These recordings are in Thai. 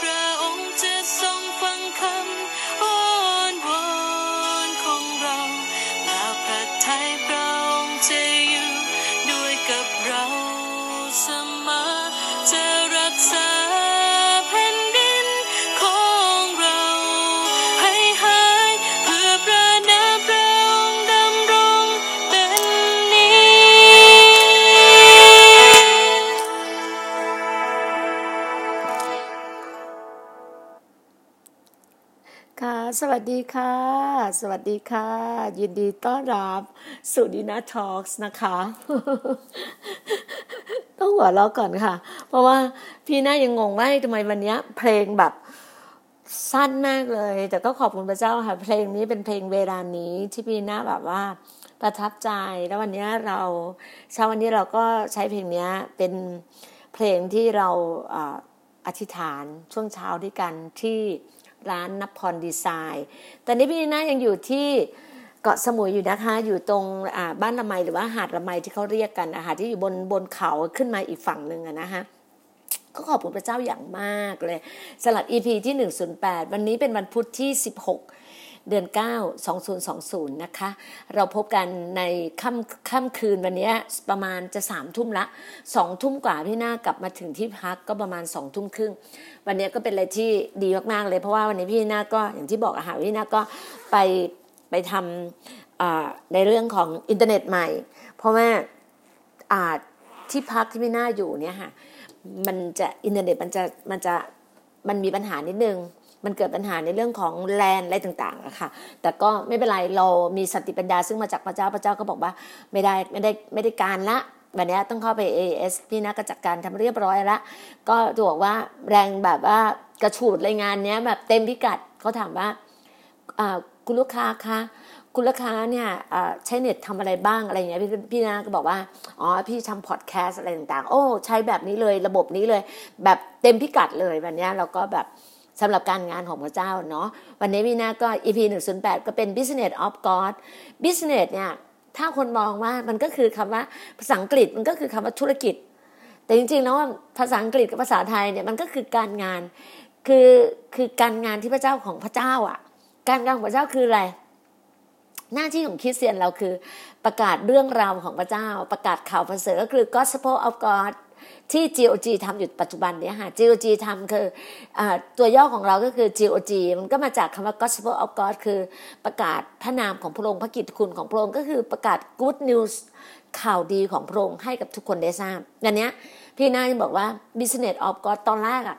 พระองค์จะทรงฟังคำ สวัสดีค่ะ สวัสดีค่ะ ยินดีต้อนรับสู่ดีนาทอล์กนะคะ ต้องหัวเราะก่อนค่ะ เพราะว่าพี่น่ายังงงว่าทำไมวันนี้เพลงแบบสั้นมากเลย แต่ก็ขอบคุณพระเจ้าค่ะ เพลงนี้เป็นเพลงเวลานี้ที่พี่น่าแบบว่าประทับใจ แล้ววันนี้เราเช้าวันนี้เราก็ใช้เพลงนี้เป็นเพลงที่เราอธิษฐานช่วงเช้าด้วยกันที่ ร้านนพรดีไซน์ตอนนี้พี่นีน่ายังอยู่ที่เกาะสมุยอยู่นะคะ อยู่ตรงบ้านละไมหรือว่าหาดละไมที่เขาเรียกกันอาหารที่อยู่บนบนเขาขึ้นมาอีกฝั่งหนึ่งนะคะก็ขอบคุณพระเจ้าอย่างมากเลยสลัด EP ที่ 108 วันนี้เป็นวันพุธที่ 16 เดือน 9 2020 นะคะ เราพบกันในค่ำค่ำคืนวันนี้ประมาณจะสามทุ่มละสองทุ่มกว่าพี่หน้ากลับมาถึงที่พักก็ประมาณสองทุ่มครึ่ง วันนี้ก็เป็นอะไรที่ดีมากๆเลย เพราะว่าวันนี้พี่หน้าก็อย่างที่บอกอะค่ะพี่หน้าก็ไปไปทำในเรื่องของอินเทอร์เน็ตใหม่ เพราะว่าอ่าที่พักที่พี่หน้าอยู่เนี่ยค่ะมันจะอินเทอร์เน็ตมันจะมันจะมันมีปัญหานิดนึง มันเกิดปัญหาในเรื่องของแลนอะไรต่างๆอะค่ะ แต่ก็ไม่เป็นไรเรามีสติปัญญาซึ่งมาจากพระเจ้าพระเจ้าก็บอกว่าไม่ได้ไม่ได้ไม่ได้การละวันนี้ต้องเข้าไป AS พี่นักก็จัดการทำเรียบร้อยล้วก็จะบอกว่าแรงแบบว่ากระฉูดรายงานเนี้ยแบบเต็มพิกัดเขาถามว่าคุณลูกค้าคะคุณลูกค้าเนี่ยใช้เน็ตทำอะไรบ้างอะไรอย่างเงี้ยพี่พี่นาก็บอกว่าอ๋อพี่ทำพอดแคสต์อะไรต่างๆ โอ้ ใช้แบบนี้เลยระบบนี้เลย แบบเต็มพิกัดเลยวันนี้เราก็แบบ สำหรับการงานของพระเจ้าเนาะวันนี้พี่นาก็ EP 108 ก็เป็น Business of God Business เนี่ยถ้าคนมองว่ามันก็คือคำว่าภาษาอังกฤษมันก็คือคำว่าธุรกิจ แต่จริงๆแล้วภาษาอังกฤษกับภาษาไทยเนี่ยมันก็คือการงานคือคือการงานที่พระเจ้าของพระเจ้าอะ การงานของพระเจ้าคืออะไร หน้าที่ของคริสเตียนเราคือประกาศเรื่องราวของพระเจ้า ประกาศข่าวประเสริฐก็คือ gospel of God ที่ GOG ทำอยู่ปัจจุบันเนี้ยค่ะ GOG ทำคืออตัวย่อของเราก็คือ GOG มันก็มาจากคำว่า gospel of God คือประกาศพระนามของพระองค์พระกิตติคุณของพระองค์ก็คือประกาศ good news ข่าวดีของพระองค์ให้กับทุกคนได้ทราบอันเนี้ยพี่นาจะบอกว่า business of God ตอนแรกอะ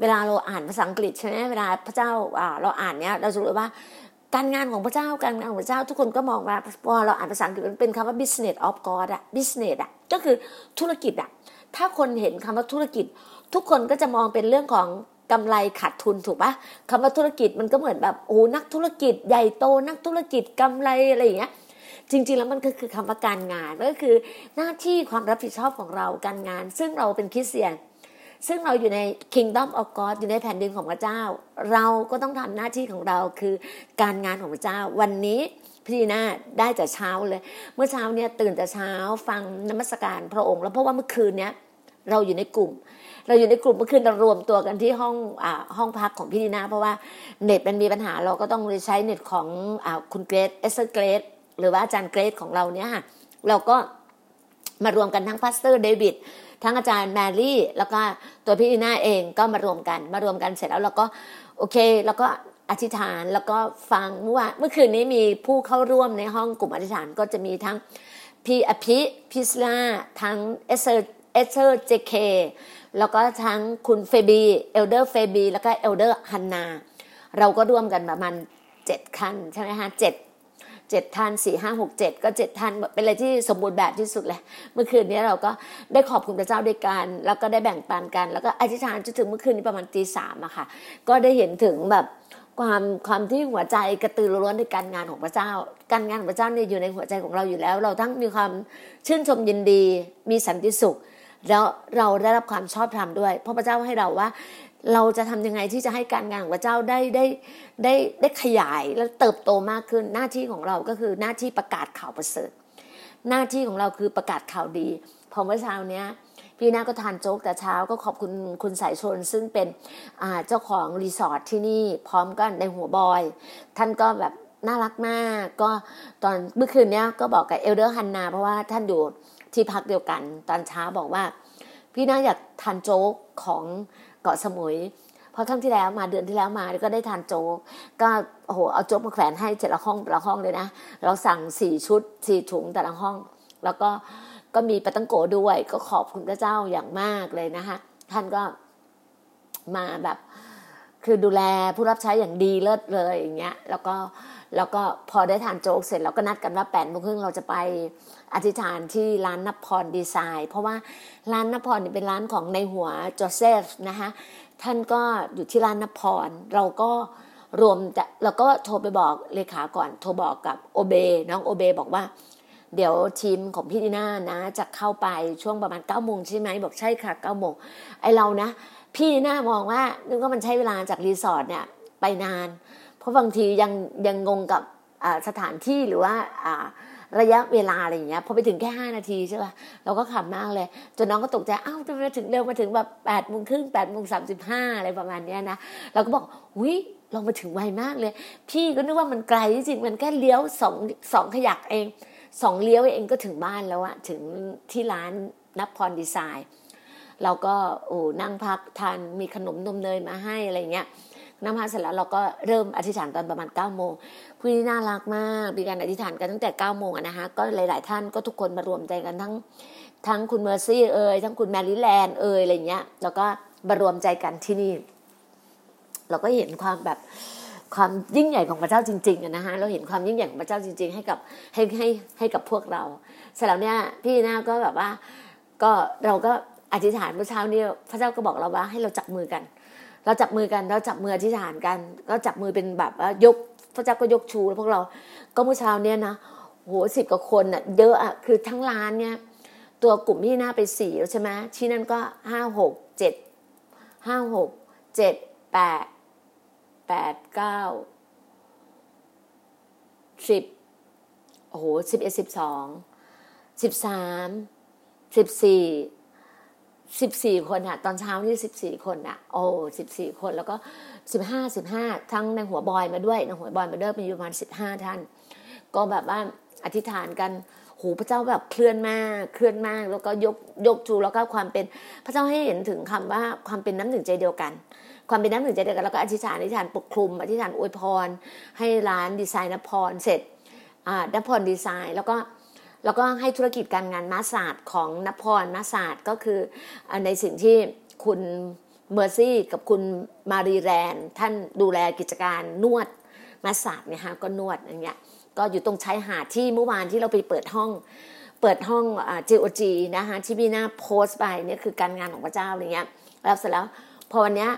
เวลาเราอ่านภาษาอังกฤษใช่ไหมเวลาพระเจ้าอ่าเราอ่านเนี้ยเราจะรู้ว่าการงานของพระเจ้าการงานของพระเจ้าทุกคนก็มองว่าพอเราอ่านภาษาอังกฤษมันเป็นคำว่า business of God อะ business อะก็คือธุรกิจอะ ถ้าคนเห็นคำว่าธุรกิจ ทุกคนก็จะมองเป็นเรื่องของกำไรขาดทุนถูกปะคำว่าธุรกิจมันก็เหมือนแบบโอ้นักธุรกิจใหญ่โตนักธุรกิจกำไรอะไรอย่างเงี้ยจริงๆ แล้วมันก็คือคำว่าการงานก็คือหน้าที่ความรับผิดชอบของเราการงาน ซึ่งเราเป็นคริสเตียน ซึ่งเราอยู่ใน Kingdom of God อยู่ในแผ่นดินของพระเจ้า เราก็ต้องทำหน้าที่ของเราคือการงานของพระเจ้า วันนี้ พี่นาได้แต่เช้าเลย เมื่อเช้าเนี่ยตื่นแต่เช้าฟังนมัสการพระองค์ แล้วเพราะว่าเมื่อคืนเนี้ยเราอยู่ในกลุ่ม เราอยู่ในกลุ่มเมื่อคืนเรารวมตัวกันที่ห้องอ่าห้องพักของพี่ดีนาเพราะว่าเน็ตมันมีปัญหาเราก็ต้องใช้เน็ตของอ่าคุณเกรซเอสเกรซหรือว่าอาจารย์เกรซของเราเนี่ยค่ะเราก็มารวมกันทั้ง Pastor เดวิดทั้งอาจารย์แมรี่ แล้วก็ตัวพี่ดีน่าเองก็มารวมกัน มารวมกันเสร็จแล้วเราก็โอเค แล้วก็ อธิษฐานแล้วก็ฟังเมื่อเมื่อคืนนี้มีผู้เข้าร่วมในห้องกลุ่มอธิษฐานก็จะมีทั้งพี่อภิพิสลาทั้ง Elder Elder เจเคแล้วก็ทั้งคุณเฟบี Elder เฟบีแล้วก็ Elder ฮันนาเราก็ร่วมกันประมาณเจ็ดท่านใช่ไหมฮะเจ็ดเจ็ดท่านสี่ห้าหกเจ็ดก็เจ็ดท่านเป็นอะไรที่สมบูรณ์แบบที่สุดเลย เมื่อคืนนี้เราก็ได้ขอบคุณพระเจ้าด้วยกัน แล้วก็ได้แบ่งปันกัน แล้วก็อธิษฐานจนถึงเมื่อคืนนี้ประมาณตีสามอะค่ะ ก็ได้เห็นถึงแบบ ความความที่หัวใจกระตือรือร้นในการงานของพระเจ้า การงานของพระเจ้าเนี่ยอยู่ในหัวใจของเราอยู่แล้ว เราทั้งมีความชื่นชมยินดี มีสันติสุข แล้วเราได้รับความชอบธรรมด้วย เพราะพระเจ้าให้เราว่า เราจะทำยังไงที่จะให้การงานของพระเจ้าได้ได้ได้ได้ขยายและเติบโตมากขึ้นหน้าที่ของเราก็คือหน้าที่ประกาศข่าวประเสริฐ หน้าที่ของเราคือประกาศข่าวดีพอเมื่อเช้าเนี้ย พี่นาก็ทานโจ๊กแต่เช้าก็ขอบคุณคุณสายชน ซึ่งเป็นเจ้าของรีสอร์ทที่นี่พร้อมกันในหัวบอย ท่านก็แบบน่ารักมาก ก็ตอนเมื่อคืนเนี้ยก็บอกกับ Elder ฮันนา เพราะว่าท่านอยู่ที่พักเดียวกัน ตอนเช้าบอกว่า พี่นาอยากทานโจ๊กของเกาะสมุยเพราะครั้งที่แล้วมาเดือนที่แล้วมาก็ได้ทานโจ๊กก็โอ้โหเอาโจ๊กมาแขวนให้แต่ละห้องแต่ละห้องเลยนะ เราสั่งสี่ชุดสี่ถุงแต่ละห้อง แล้วก็ ก็มีปาตังโกด้วย ก็ขอบคุณพระเจ้าอย่างมากเลยนะคะ ท่านก็มาแบบ คือดูแลผู้รับใช้อย่างดีเลิศเลยอย่างเงี้ย แล้วก็แล้วก็พอได้ทานโจ๊กเสร็จเราก็นัดกันว่าแปดโมงครึ่งเราจะไปอธิษฐานที่ร้านนพรดีไซน์ เพราะว่าร้านนพรนี่เป็นร้านของในหัวโจเซฟนะคะท่านก็อยู่ที่ร้านนพรเราก็รวมจะเราก็โทรไปบอกเลขาก่อน โทรบอกกับโอเบน้องโอเบบอกว่า เดี๋ยวทีมของพี่ดีน่านะจะเข้าไปช่วงประมาณเก้าโมงใช่ไหมบอกใช่ค่ะเก้าโมงไอเรานะ พี่ดีน่ามองว่านึกว่ามันใช้เวลาจากรีสอร์ทเนี่ยไปนาน เพราะบางทียังยังงงกับสถานที่หรือว่าระยะเวลาอะไรอย่างเงี้ยพอไปถึงแค่ห้านาทีใช่ป่ะเราก็ขับมากเลย จนน้องก็ตกใจอ้าวทำไมถึงเร็วมาถึงแบบแปดโมงครึ่งแปดโมงสามสิบห้าอะไรประมาณเนี้ยนะเราก็บอกอุ้ยเรามาถึงไวมากเลย พี่ก็นึกว่ามันไกลจริงมันแค่เลี้ยวสองสองขยักเอง สองเลี้ยวเองก็ถึงบ้านแล้วอะถึงที่ร้านนับพรดีไซน์ เราก็โอ้นั่งพักทานมีขนมนมเนยมาให้อะไรเงี้ยน้ำพักเสร็จแล้วเราก็เริ่มอธิษฐานตอนประมาณ9ก้าโมงผู้ที่น่ารักมากมีการอธิษฐานกันตั้งแต่9ก้าโมงนะคะก็หลาย ๆ ท่านก็ทุกคนมารวมใจกันทั้งทั้งคุณเมอร์ซี่เอ่ยทั้งคุณแมรี่แลนด์เอ่ยอะไรเงี้ยแล้วก็มารวมใจกันที่นี่ เราก็เห็นความแบบ ความยิ่งใหญ่ของพระเจ้าจริงๆนะฮะเราเห็นความยิ่งใหญ่ของพระเจ้าจริง ๆ ให้กับให้ให้ให้กับพวกเราเสร็จแล้วเนี่ยพี่นาก็แบบว่าก็เราก็อธิษฐานเมื่อเช้านี้พระเจ้าก็บอกเราว่าให้เราจับมือกัน เราจับมือกันเราจับมืออธิษฐานกันก็จับมือเป็นแบบว่ายกพระเจ้าก็ยกชูแล้วพวกเรา ก็เมื่อเช้าเนี้ยนะโหสิบกว่าคนอะเยอะอะคือทั้งร้านเนี่ยตัวกลุ่มที่หน้าไปสี่ใช่ไหมที่นั่นก็ห้าหกเจ็ดห้าหกเจ็ดแปด แปดเก้าสิบโอ้โหสิบเอ็ดสิบสองสิบสามสิบสี่สิบสี่คนอะตอนเช้านี่สิบสี่คนอะโอ้สิบสี่คนแล้วก็สิบห้าสิบห้าทั้งในหัวบอยมาด้วยในหัวบอยมาด้วยมีประมาณสิบห้าท่าน ก็แบบว่าอธิษฐานกันโหพระเจ้าแบบเคลื่อนมากเคลื่อนมาก แล้วก็ยกยกจูแล้วก็ความเป็น พระเจ้าให้เห็นถึงคำว่าความเป็นน้ำหนึ่งใจเดียวกัน ความเป็นน้ำหนึ่งใจเดียวกันแล้วก็อธิษฐานอธิษฐานปกคลุมอธิษฐานอวยพร ให้ร้านดีไซน์นพรเสร็จอ่านพรดีไซน์ แล้วก็แล้วก็ให้ธุรกิจการงานมาศาสตร์ของนพรมาศาสตร์ก็คือในสิ่งที่คุณเมอร์ซี่กับคุณมารีแรน ท่านดูแลกิจการนวดมาศาสตร์เนี่ยฮะก็นวดอย่างเงี้ยก็อยู่ตรงชายหาดที่เมื่อวานที่เราไปเปิดห้องเปิดห้องจีโอจีนะคะที่พี่หน้าโพสต์ไปเนี่ยคือการงานของพระเจ้าอะไรเงี้ยแล้วเสร็จแล้วพอวันเนี้ย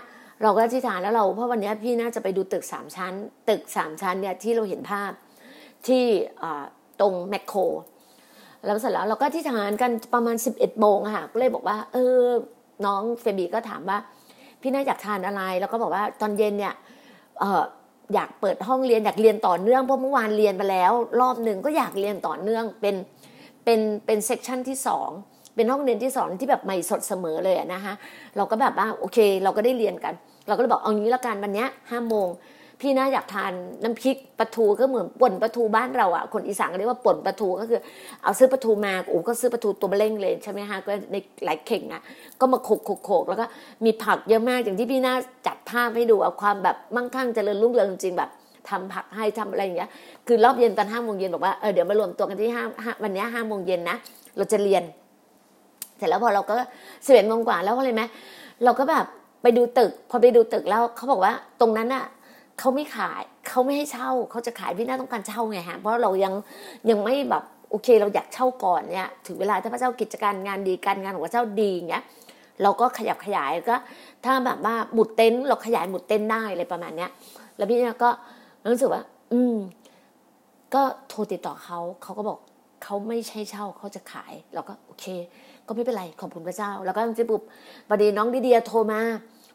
เราก็ที่ฐานแล้วเราเพราะวันนี้พี่น่าจะไปดูตึกสามชั้น ตึกสามชั้นเนี่ยที่เราเห็นภาพที่ตรงแมคโครแล้วเสร็จแล้วเราก็ที่ทานกันประมาณสิบเอ็ดโมงค่ะก็เลยบอกว่า เออ น้องเฟบีก็ถามว่า พี่น่าอยากทานอะไร แล้วก็บอกว่าตอนเย็นเนี่ยเอออยากเปิดห้องเรียนอยากเรียนต่อเนื่องเพราะเมื่อวานเรียนไปแล้ว รอบหนึ่งก็อยากเรียนต่อเนื่องเป็นเป็นเป็นเซกชันที่สองเป็นห้องเรียนที่สองที่แบบใหม่สดเสมอเลยนะคะเราก็แบบว่าโอเค เราก็ได้เรียนกัน เราก็เลยบอกเอางี้ละกันวันนี้ห้าโมงพี่น่าอยากทานน้ำพริกปลาทูก็เหมือนป่นปลาทูบ้านเราอะคนอีสานเรียกว่าป่นปลาทูก็คือ เอาซื้อปลาทูมาโอ้ก็ซื้อปลาทูตัวเบล่งเลยใช่ไหมฮะก็ในหลายเข่งอะก็มาโขกโขกแล้วก็มีผักเยอะมากอย่างที่พี่น่าจัดภาพให้ดูเอาความแบบมั่งคั่งเจริญรุ่งเรืองจริงแบบทำผักให้ทำอะไรอย่างเงี้ยคือรอบเย็นตอนห้าโมงเย็นบอกว่าเออเดี๋ยวมารวมตัวกันที่ห้าวันนี้ห้าโมงเย็นนะเราจะเรียน เสร็จแล้วพอเราก็สิบเอ็ดโมงกว่าแล้วอะไรไหมเราก็แบบ ไปดูตึก พอไปดูตึกแล้วเขาบอกว่าตรงนั้นอะเขาไม่ขายเขาไม่ให้เช่าเขาจะขายพี่น่าต้องการเช่าไงฮะเพราะเรายังยังไม่แบบโอเค เราอยากเช่าก่อนเนี่ยถึงเวลาถ้าพระเจ้ากิจการงานดีการงานของพระเจ้าดีเงี้ยเราก็ขยับขยายก็ ถ้าแบบว่าหมุดเต็นท์เราขยายหมุดเต็นท์ได้อะไรประมาณเนี้ย แล้วพี่เนี่ยก็รู้สึกว่า อืม ก็โทรติดต่อเขาเขาก็บอกเขาไม่ใช่เช่าเขาจะขาย เราก็โอเค ก็ไม่เป็นไรขอบคุณพระเจ้า แล้วก็จะปุบประเดี๋ยวน้องดิเดียโทรมา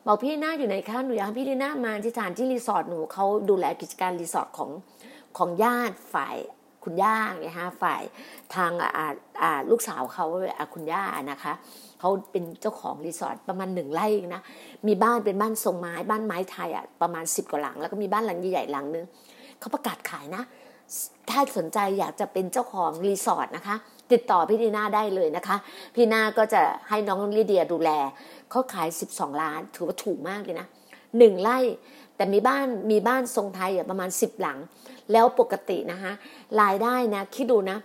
บอกพี่หน้าอยู่ไหนคะหนูอยากให้พี่ดีน่ามาอธิษฐานที่รีสอร์ทหนูเขาดูแลกิจการรีสอร์ทของของญาติฝ่ายคุณย่าไงฮะฝ่ายทางอ่าอ่าลูกสาวเขาอ่าคุณย่านะคะเขาเป็นเจ้าของรีสอร์ทประมาณหนึ่งไร่นะมีบ้านเป็นบ้านทรงไม้บ้านไม้ไทยอะประมาณสิบกว่าหลัง แล้วก็มีบ้านหลังใหญ่ๆหลังนึงเขาประกาศขายนะ ถ้าสนใจอยากจะเป็นเจ้าของรีสอร์ทนะคะ ติดต่อพี่ดีน่าได้เลยนะคะ พี่นาก็จะให้น้องลิเดียดูแลเขาขาย 12 ล้าน ถือว่าถูกมากเลยนะหนึ่งไร่แต่มีบ้านมีบ้านทรงไทยประมาณ 10 หลัง แล้วปกตินะคะรายได้นะคิดดูนะ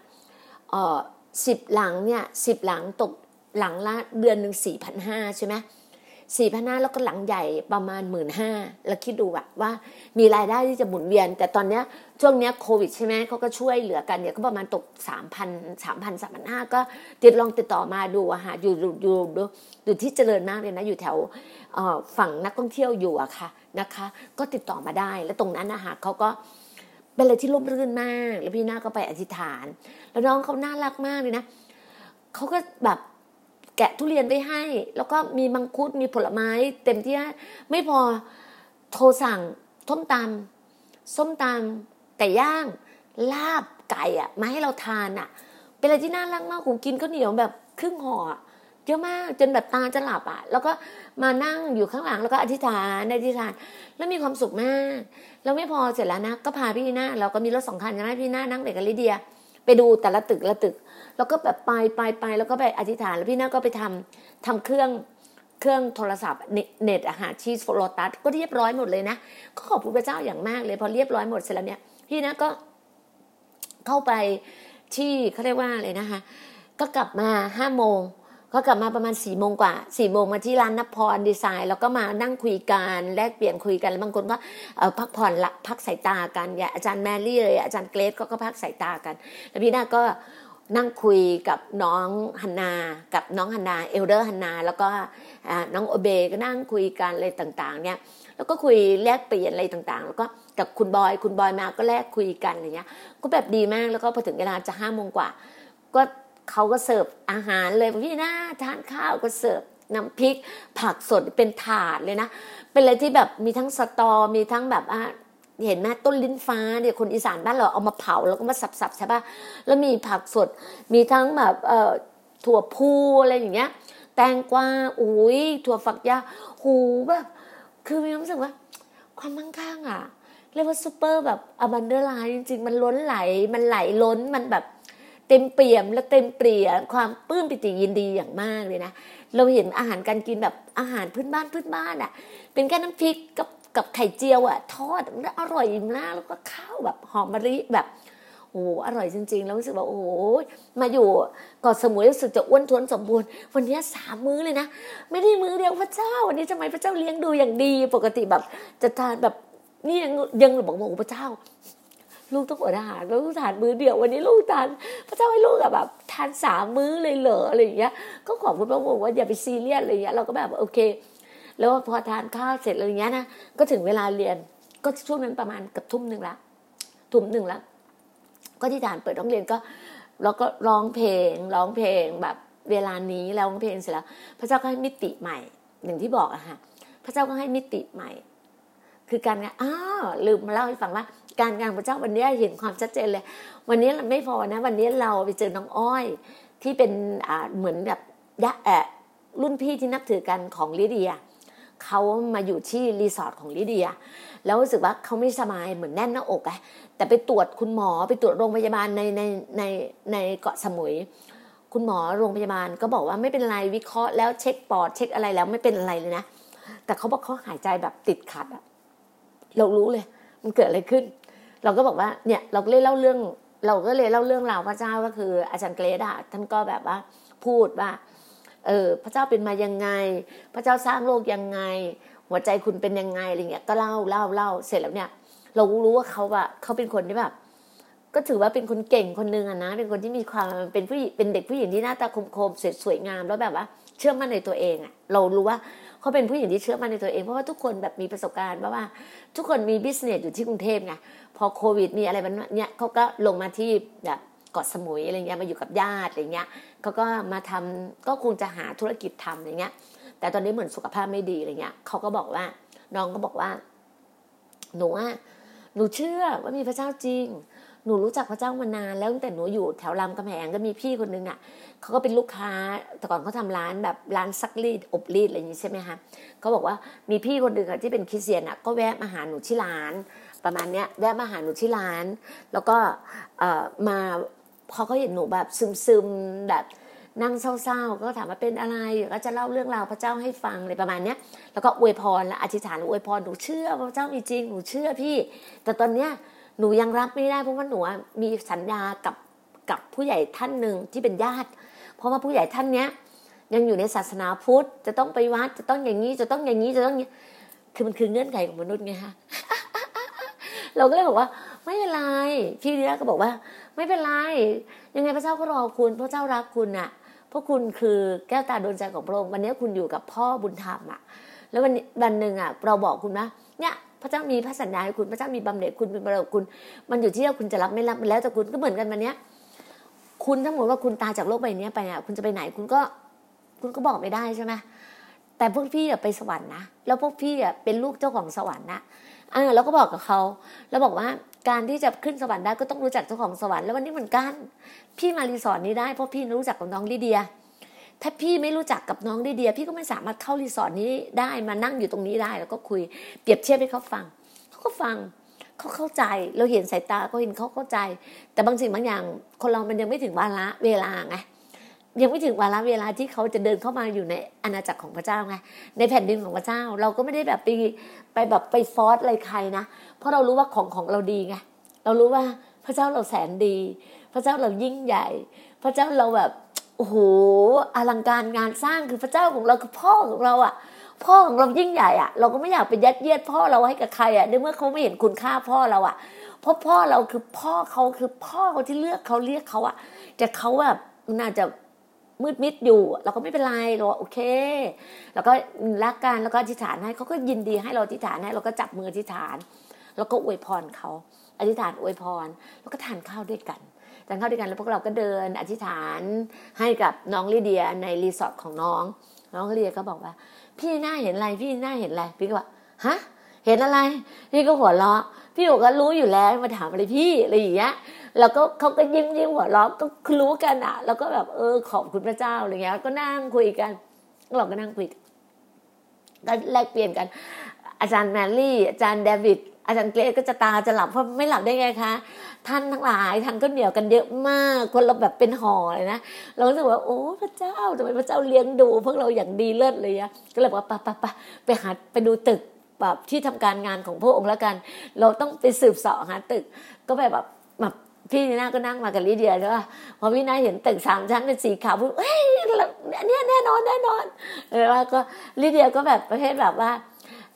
เออสิบหลังเนี่ยสิบหลังตกหลังละเดือนหนึ่งสี่พันห้าใช่ไหม สี่พันห้าแล้วก็หลังใหญ่ประมาณหมื่นห้าแล้วคิดดูแบบว่ามีรายได้ที่จะหมุนเวียน แต่ตอนเนี้ยช่วงเนี้ยโควิดใช่ไหมเขาก็ช่วยเหลือกันเนี่ยก็ประมาณตกสามพันสามพันสามพันห้าก็ติดลองติดต่อมาดูอะค่ะอยู่อยู่อยู่อยู่ที่เจริญมากเลยนะอยู่แถวฝั่งนักท่องเที่ยวอยู่อะค่ะนะคะ ก็ติดต่อมาได้แล้วตรงนั้นนะคะเขาก็เป็นอะไรที่ร่มรื่นมาก แล้วพี่นาก็ไปอธิษฐาน แล้วน้องเขาน่ารักมากเลยนะเขาก็แบบ แกะทุเรียนไปให้ แล้วก็มีมังคุดมีผลไม้ เต็มที่ไม่พอโทรสั่งส้มตำส้มตำไก่ย่าง ลาบไก่อะมาให้เราทานอะเป็นอะไรที่น่ารักมากผมกินข้าวเหนียวแบบครึ่งห่อเยอะมากจนแบบตาจะหลับอะแล้วก็มานั่งอยู่ข้างหลังแล้วก็อธิษฐานอธิษฐาน แล้วมีความสุขมาก แล้วไม่พอเสร็จแล้วนะ ก็พาพี่หน้าเราก็มีรถสองคันใช่ไหมพี่หน้านั่งเด็กกับลิเดีย ไปดูแต่ละตึกละตึก แล้วก็แบบไปไปไปแล้วก็ไปอธิษฐานแล้วพี่น้าก็ไปทำทำเครื่องเครื่องโทรศัพท์เน็ตอาหารชีสโลตัสก็เรียบร้อยหมดเลยนะก็ขอบคุณพระเจ้าอย่างมากเลย พอเรียบร้อยหมดเสร็จแล้วเนี่ยพี่นะก็เข้าไปที่เขาเรียกว่าอะไรนะคะ ก็กลับมาห้าโมงก็กลับมาประมาณสี่โมงกว่าสี่โมงมาที่ร้านนพรดีไซน์ แล้วก็มานั่งคุยกันแลกเปลี่ยนคุยกันแล้วบางคนก็พักผ่อนละพักสายตากันอย่างอาจารย์แมรี่เลยอาจารย์เกรซก็ก็พักสายตากัน แล้วพี่นาก็ นั่งคุยกับน้องฮันนา กับน้องฮันนาเอลเดอร์ฮันนา แล้วก็น้องโอเบก็นั่งคุยกันอะไรต่างๆ เนี่ย แล้วก็คุยแลกเปลี่ยนอะไรต่างๆ แล้วก็กับคุณบอยคุณบอยมาก็แลกคุยกันอะไรเงี้ย ก็แบบดีมากแล้วก็พอถึงเวลาจะห้าโมงกว่า ก็เขาก็เสิร์ฟอาหารเลยพี่นะทานข้าวก็เสิร์ฟน้ำพริก ผักสดเป็นถาดเลยนะ เป็นอะไรที่แบบมีทั้งสตอมีทั้งแบบอ่า เห็นไหมต้นลิ้นฟ้าเนี่ยคนอีสานบ้านเราเอามาเผาแล้วก็มาสับๆใช่ปะแล้วมีผักสดมีทั้งแบบเอ่อถั่วพูอะไรอย่างเงี้ย แตงกวาอุ้ยถั่วฝักยาวหูแบบคือมีความรู้สึกว่า ความมั่งคั่งอะเรียกว่าซูเปอร์แบบ abundant life จริง ๆ มันล้นไหลมันไหลล้นมันแบบเต็มเปี่ยมและเต็มเปี่ยมความปลื้มปิติยินดีอย่างมากเลยนะ เราเห็นอาหารการกินแบบอาหารพื้นบ้านพื้นบ้านอะ เป็นแค่น้ำพริกกับ กับไข่เจียวอะทอดอร่อยมากแล้วก็ข้าวแบบหอมมะลิแบบโอ้อร่อยจริง ๆ แล้วรู้สึกว่าโอ้มาอยู่เกาะสมุยรู้สึกจะอ้วนท้วนสมบูรณ์ วันนี้สามมื้อเลยนะ ไม่ได้มื้อเดียวพระเจ้า วันนี้ทำไมพระเจ้าเลี้ยงดูอย่างดี ปกติแบบจะทานแบบนี่ยังยังบอกว่าโอ้พระเจ้า ลูกต้องอดอาหารลูกทานมื้อเดียว วันนี้ลูกทาน พระเจ้าให้ลูกแบบ ทานสามมื้อเลยเหรออะไรอย่างเงี้ย ก็ขอบคุณพระองค์ว่าอย่าไปซีเรียสอะไรอย่างเงี้ยเราก็แบบโอเค แล้วพอทานข้าวเสร็จอะไรเงี้ยนะก็ถึงเวลาเรียน ก็ช่วงนั้นประมาณกับทุ่มหนึ่งละทุ่มหนึ่งละก็ที่ฐานเปิดห้องเรียนก็เราก็ร้องเพลงร้องเพลงแบบเวลานี้แล้วร้องเพลงเสร็จแล้ว พระเจ้าก็ให้มิติใหม่อย่างที่บอกอะค่ะพระเจ้าก็ให้มิติใหม่ คือการงานอ้าวลืมมาเล่าให้ฟังว่า การงานพระเจ้าวันนี้เห็นความชัดเจนเลย วันนี้ไม่พอนะ วันนี้เราไปเจอน้องอ้อย ที่เป็นอ่าเหมือนแบบยะแอะรุ่นพี่ที่นับถือกันของลิเดีย เขามาอยู่ที่รีสอร์ทของลิเดีย แล้วรู้สึกว่าเขาไม่สบายเหมือนแน่นหน้าอกอะแต่ไปตรวจคุณหมอไปตรวจโรงพยาบาลในในในในเกาะสมุย คุณหมอโรงพยาบาลก็บอกว่าไม่เป็นไรวิเคราะห์แล้วเช็คปอดเช็คอะไรแล้วไม่เป็นอะไรเลยนะ แต่เขาบอกเขาหายใจแบบติดขัดอะเรารู้เลย มันเกิดอะไรขึ้น เราก็บอกว่าเนี่ยเราก็เลยเล่าเรื่อง เราก็เลยเล่าเรื่องราวพระเจ้าก็คืออาจารย์เกรดอะท่านก็แบบว่าพูดว่า เออพระเจ้าเป็นมายังไง พระเจ้าสร้างโลกยังไง หัวใจคุณเป็นยังไงอะไรเงี้ยก็เล่าเล่าเล่าเสร็จแล้วเนี่ย เรารู้ว่าเขาอะเขาเป็นคนที่แบบก็ถือว่าเป็นคนเก่งคนหนึ่งอะนะ เป็นคนที่มีความเป็นผู้เป็นเด็กผู้หญิงที่หน้าตาคมๆสวยๆงามแล้วแบบว่า เชื่อมั่นในตัวเองอะเรารู้ว่าเขาเป็นผู้หญิงที่เชื่อมั่นในตัวเองเพราะว่าทุกคนแบบมีประสบการณ์เพราะว่า ทุกคนมี business อยู่ที่กรุงเทพไงพอโควิดมีอะไรแบบเนี้ยเขาก็ลงมาที่แบบ เกาะสมุยอะไรเงี้ยมาอยู่กับญาติอะไรเงี้ยเขาก็มาทำก็คงจะหาธุรกิจทำอะไรเงี้ย แต่ตอนนี้เหมือนสุขภาพไม่ดีอะไรเงี้ยเขาก็บอกว่าน้องก็บอกว่า หนูว่าหนูเชื่อว่ามีพระเจ้าจริง หนูรู้จักพระเจ้ามานานแล้วตั้งแต่หนูอยู่แถวรามกำแหงก็มีพี่คนนึงอะเขาก็เป็นลูกค้าแต่ก่อนเขาทำร้านแบบร้านซักรีดอบรีดอะไรอย่างนี้ใช่ไหมคะเขาบอกว่ามีพี่คนหนึ่งที่เป็นคริสเตียนอะก็แวะมาหาหนูที่ร้าน ประมาณเนี้ยแวะมาหาหนูที่ร้าน แล้วก็เอ่อมา เขาเห็นหนูแบบซึมๆแบบนั่งเศร้าๆ ก็ถามว่าเป็นอะไรก็จะเล่าเรื่องราวพระเจ้าให้ฟังอะไรประมาณเนี้ย แล้วก็อวยพรและอธิษฐานอวยพรหนูเชื่อพระเจ้ามีจริงหนูเชื่อพี่ แต่ตอนเนี้ยหนูยังรับไม่ได้เพราะว่าหนูมีสัญญากับกับผู้ใหญ่ท่านหนึ่งที่เป็นญาติ เพราะว่าผู้ใหญ่ท่านเนี้ยยังอยู่ในศาสนาพุทธจะต้องไปวัดจะต้องอย่างนี้จะต้องอย่างนี้จะต้องคือมันคือเงื่อนไขของมนุษย์ไงฮะเราก็เลยบอกว่า ไม่เป็นไรพี่ดีแลก็บอกว่า ไม่เป็นไร ยังไงพระเจ้าก็รอคุณ พระเจ้ารักคุณน่ะเพราะคุณคือแก้วตาดวงใจของพระองค์วันนี้คุณอยู่กับพ่อบุญธรรมอะแล้ววันวันหนึ่งอะเราบอกคุณนะเนี่ยพระเจ้ามีพระสัญญาให้คุณพระเจ้ามีบำเหน็จคุณเป็นบารมีคุณ มันอยู่ที่ว่าคุณจะรับไม่รับมันแล้วแต่คุณก็เหมือนกันวันนี้คุณทั้งหมดว่าคุณตายจากโลกใบนี้ไปอะคุณจะไปไหนคุณก็คุณก็บอกไม่ได้ใช่ไหมแต่พวกพี่อะไปสวรรค์นะแล้วพวกพี่อะเป็นลูกเจ้าของสวรรค์นะออแล้วก็บอกกับเขาแล้วบอกว่า การที่จะขึ้นสวรรค์ได้ก็ต้องรู้จักเจ้าของสวรรค์แล้ววันนี้เหมือนกัน พี่มารีสอร์ทนี้ได้เพราะพี่รู้จักกับน้องลิเดีย ถ้าพี่ไม่รู้จักกับน้องลิเดีย พี่ก็ไม่สามารถเข้ารีสอร์ทนี้ได้มานั่งอยู่ตรงนี้ได้ แล้วก็คุยเปรียบเทียบให้เขาฟังเขาก็ฟังเขาเข้าใจเราเห็นสายตาเขาเห็นเขาเข้าใจ แต่บางสิ่งบางอย่าง คนเรามันยังไม่ถึงวาระเวลาไง ยังไม่ถึงวาระเวลาที่เขาจะเดินเข้ามาอยู่ในอาณาจักรของพระเจ้าไงในแผ่นดินของพระเจ้า เราก็ไม่ได้แบบไปไปแบบไปฟอสอะไรใครนะเพราะเรารู้ว่าของของเราดีไงเรารู้ว่าพระเจ้าเราแสนดี พระเจ้าเรายิ่งใหญ่ พระเจ้าเราแบบโอ้โหอลังการงานสร้างคือพระเจ้าของเราคือพ่อของเราอะ พ่อของเรายิ่งใหญ่อะ เราก็ไม่อยากไปยัดเยียดพ่อเราให้กับใครอะในเมื่อเขาไม่เห็นคุณค่าพ่อเราอะเพราะพ่อเราคือพ่อเขาคือพ่อเขาที่เลือกเขาเรียกเขาอะแต่เขาแบบน่าจะ มืดมิดอยู่ เราก็ไม่เป็นไรเราโอเค แล้วก็รักกันแล้วก็อธิษฐานให้เขาก็ยินดีให้เราอธิษฐานให้เราก็จับมืออธิษฐาน แล้วก็อวยพรเขาอธิษฐานอวยพร แล้วก็ทานข้าวด้วยกันทานข้าวด้วยกันแล้วพวกเราก็เดินอธิษฐานให้กับน้องลิเดียในรีสอร์ทของน้อง น้องลิเดียก็บอกว่า พี่หน้าเห็นอะไรพี่หน้าเห็นอะไรพี่ก็บอกฮะเห็นอะไร พี่ก็หัวเราะพี่บอกก็รู้อยู่แล้วมาถามอะไรพี่อะไรอย่างเงี้ย แล้วก็เขาก็ยิ้มยิ้มหัวเราะก็รู้กันอะแล้วก็แบบเออขอบคุณพระเจ้าอะไรเงี้ย ก็นั่งคุยกันเราก็นั่งคุยก็แลกเปลี่ยนกัน อาจารย์แมรี่ อาจารย์เดวิดอาจารย์เกรซก็จะตาจะหลับเพราะไม่หลับได้ไงคะ ท่านทั้งหลายท่านก็เหนียวกันเยอะมาก คนเราแบบเป็นห่อเลยนะเรารู้สึกว่าโอ้พระเจ้าทำไมพระเจ้าเลี้ยงดู พวกเราอย่างดีเลิศเลยอะก็เลยบอกว่าปะปะปะไปหาไปดูตึกแบบที่ทำการงานของพระองค์แล้วกัน เราต้องไปสืบเสาะหาตึก ก็ไปแบบ พี่นีน่าก็นั่งมากับลิเดียใช่ป่ะพอพี่น่าเห็นตึกสามชั้นเป็นสีขาวพูดเฮ้ยอันนี้แน่นอนแน่นอนเออว่าก็ลิเดียก็แบบประเภทแบบว่า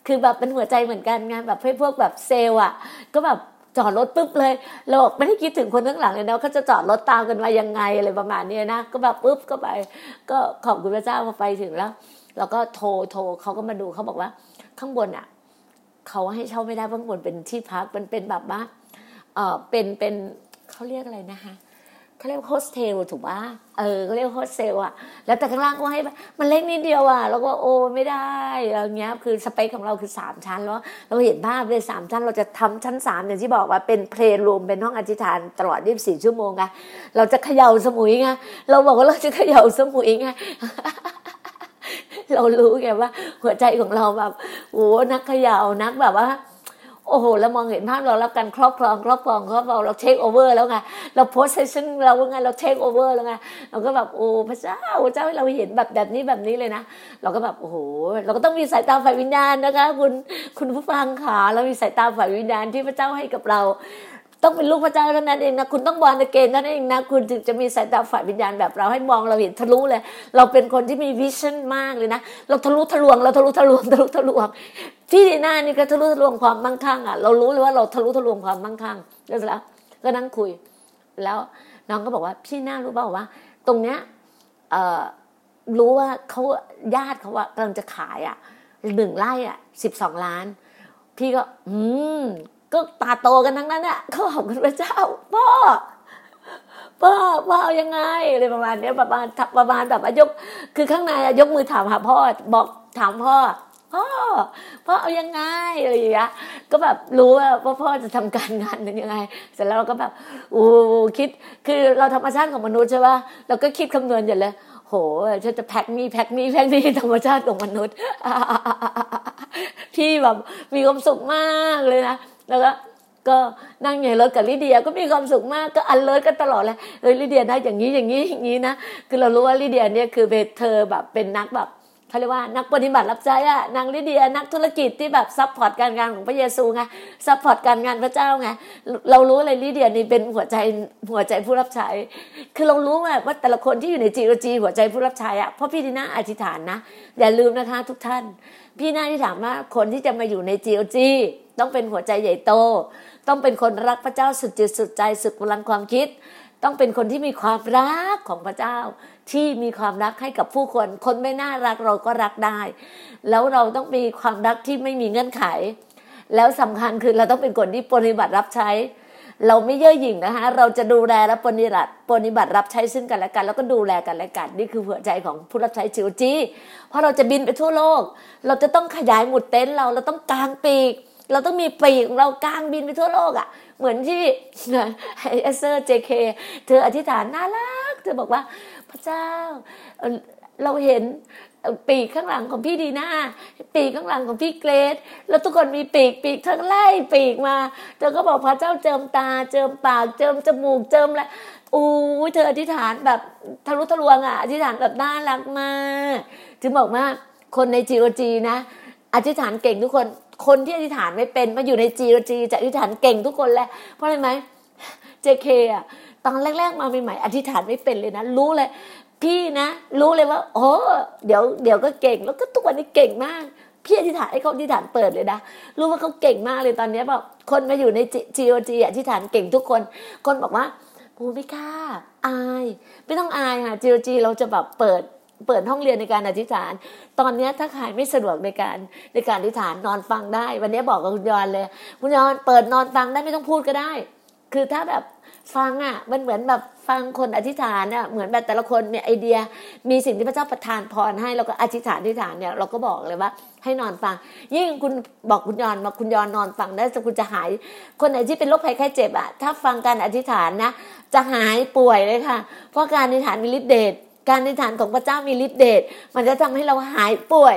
คือแบบเป็นหัวใจเหมือนกันไงแบบให้พวกแบบเซลอะก็แบบจอดรถปุ๊บเลยเราบอกไม่ได้คิดถึงคนข้างหลังเลยนะเขาจะจอดรถตามกันมายังไงอะไรประมาณนี้นะก็แบบปุ๊บก็ไป ก็ขอบคุณพระเจ้าพอไปถึงแล้วเราก็โทรโทรเขาก็มาดูเขาบอกว่า ข้างบนอะเขาให้เช่าไม่ได้ข้างบนเป็นที่พักมันเป็นแบบว่าเออเป็นเป็น เขาเรียกอะไรนะคะเขาเรียกโฮสเทลถูกปะเออเขาเรียกโฮสเทลอะแล้วแต่ข้างล่างก็ให้มันเล็กนิดเดียวอะแล้วก็โอ้ไม่ได้อย่างเงี้ยคือสเปคของเราคือสามชั้นแล้วเราเห็นภาพเลยสามชั้น เราจะทำชั้นสามอย่างที่บอกว่าเป็นเพรเยอร์รูมเป็นห้องอธิษฐานตลอด 24 ชั่วโมงไงเราจะเขย่าสมุยไงเราบอกว่าเราจะเขย่าสมุยไงเรารู้ไงว่า หัวใจของเราแบบโอ้นักเขย่านักแบบว่า โอ้โหเรามองเห็นภาพเราแล้วกันครอบครองครอบครองครอบครองเรา take over แล้วไงเรา possession เราไงเรา take over แล้วไงเราก็แบบโอ้พระเจ้าพระเจ้าให้เราเห็นแบบแบบนี้แบบนี้เลยนะ เราก็แบบโอ้โหเราก็ต้องมีสายตาฝ่ายวิญญาณนะคะ คุณคุณผู้ฟังขาเรามีสายตาฝ่ายวิญญาณที่พระเจ้าให้กับเรา ต้องเป็นลูกพระเจ้าเท่านั้นเองนะคุณต้องบอลเกนเท่านั้นเองนะคุณถึงจะมีสายตาฝ่ายวิญญาณแบบเราให้มองเราเห็นทะลุเลย เราเป็นคนที่มีวิชั่นมากเลยนะ เราทะลุทะลวง เราทะลุทะลวงทะลุทะลวงที่ดีหน้านี่ก็ทะลุทะลวงความมั่งคั่งอะเรารู้เลยว่าเราทะลุทะลวงความมั่งคั่งแล้วแล้วก็นั่งคุย แล้วน้องก็บอกว่าพี่น่ารู้เปล่าว่า ตรงเนี้ยเอรู้ว่าเขาญาติเขาว่ากำลังจะขายอะหนึ่งไร่อะสิบสองล้าน พี่ก็ อืม ก็ตาโตกันทั้งนั้นอะเขาขอบคุณพระเจ้าพ่อพ่อพ่อเอายังไงอะไรประมาณเนี้ยประมาณประมาณแบบว่ายก คือข้างในอะยกมือถามหาพ่อบอกถามพ่อพ่อพ่อเอายังไงอะไรอย่างเงี้ยก็แบบรู้ว่าว่าพ่อจะทำการงานยังไง เสร็จแล้วเราก็แบบอู้คิดคือเราธรรมชาติของมนุษย์ใช่ป่ะเราก็คิดคำนวณอย่างเลยโหฉันจะแพ็คนี่แพ็คนี่แพ็คนี่ธรรมชาติของมนุษย์พี่แบบมีความสุขมากเลยนะ แล้วก็ก็นั่งอยู่รถกับลิเดียก็มีความสุขมากก็อันเลิศกันตลอดเลยเฮ้ยลิเดียนะอย่างนี้อย่างนี้อย่างนี้นะคือเรารู้ว่าลิเดียเนี่ยคือเธอแบบเป็นนักแบบเขาเรียกว่านักปฏิบัติรับใช้อะนางลิเดียนักธุรกิจที่แบบ support การงานของพระเยซูไง support การงานพระเจ้าไงเรารู้เลยลิเดียนี่เป็นหัวใจหัวใจผู้รับใช้ คือเรารู้ว่าว่าแต่ละคนที่อยู่ใน GOG หัวใจผู้รับใช้อะเพราะพี่ดีน่าอธิษฐานนะอย่าลืมนะคะทุกท่าน ดีน่าที่ถามว่าคนที่จะมาอยู่ใน GOG ต้องเป็นหัวใจใหญ่โต ต้องเป็นคนรักพระเจ้าสุดจิตสุดใจสุดพลังความคิด ต้องเป็นคนที่มีความรักของพระเจ้า ที่มีความรักให้กับผู้คน คนไม่น่ารักเราก็รักได้ แล้วเราต้องมีความรักที่ไม่มีเงื่อนไข แล้วสำคัญคือเราต้องเป็นคนที่ปฏิบัติรับใช้ เราไม่เย่อหยิ่งนะคะเราจะดูแลและปฏิบัติปฏิบัติรับใช้ซึ่งกันและกัน แล้วก็ดูแลกันและกันนี่คือหัวใจของผู้รับใช้จิวจีเพราะเราจะบินไปทั่วโลก เราจะต้องขยายหมุดเต็นท์เราเราต้องกางปีก เราต้องมีปีกของเรากลางบินไปทั่วโลกอะ่ะ เหมือนที่เอเซอร์เจเคเธออธิษฐานน่ารัก เธอบอกว่า พระเจ้า เราเห็นปีกข้างหลังของพี่ดีนาปีกข้างหลังของพี่เกรดแล้วทุกคนมีปีกปีกทั้งไล่ปีกมา เธอก็บอกพระเจ้าเจิมตา เจิมปาก เจิมจมูกเจิมอะไรอู้เธออธิษฐานแบบทะลุทะลวงอะอธิษฐานแบบน่ารักมาก ถึงบอกว่าคนใน GOG นะ อธิษฐานเก่งทุกคน คนที่อธิษฐานไม่เป็นมาอยู่ในจีโอจีจะอธิษฐานเก่งทุกคนแหละเพราะอะไรไหมเจเคอะตอนแรกๆมาใหม่ๆอธิษฐานไม่เป็นเลยนะ รู้เลย พี่นะ รู้เลยว่าโอ้เดี๋ยวเดี๋ยวก็เก่งแล้วก็ทุกวันนี้เก่งมาก พี่อธิษฐานให้เขาอธิษฐานเปิดเลยนะรู้ว่าเขาเก่งมากเลยตอนนี้บอกคนมาอยู่ในจีโอจีอธิษฐานเก่งทุกคน คนบอกว่าปูไม่กล้าอาย ไม่ต้องอายค่ะจีโอจีเราจะแบบเปิด เปิดห้องเรียนในการอธิษฐาน ตอนนี้ถ้าใครไม่สะดวกในการในการอธิษฐานนอนฟังได้ วันนี้บอกกับคุณยอนเลย คุณยอนเปิดนอนฟังได้ไม่ต้องพูดก็ได้ คือถ้าแบบฟังอะมันเหมือนแบบฟังคนอธิษฐานอะเหมือนแบบแต่ละคนมีไอเดีย มีสิ่งที่พระเจ้าประทานพรให้เราก็อธิษฐานอธิษฐานเนี่ยเราก็บอกเลยว่า ให้นอนฟัง ยิ่งคุณบอกคุณยอนมาคุณยอนนอนฟังได้จะคุณจะหาย คนไหนที่เป็นโรคภัยไข้เจ็บอะถ้าฟังการอธิษฐานนะจะหายป่วยเลยค่ะ เพราะการอธิษฐานมีฤทธิ์เดช การอธิษฐานของพระเจ้ามีฤทธิ์เดชมันจะทำให้เราหายป่วย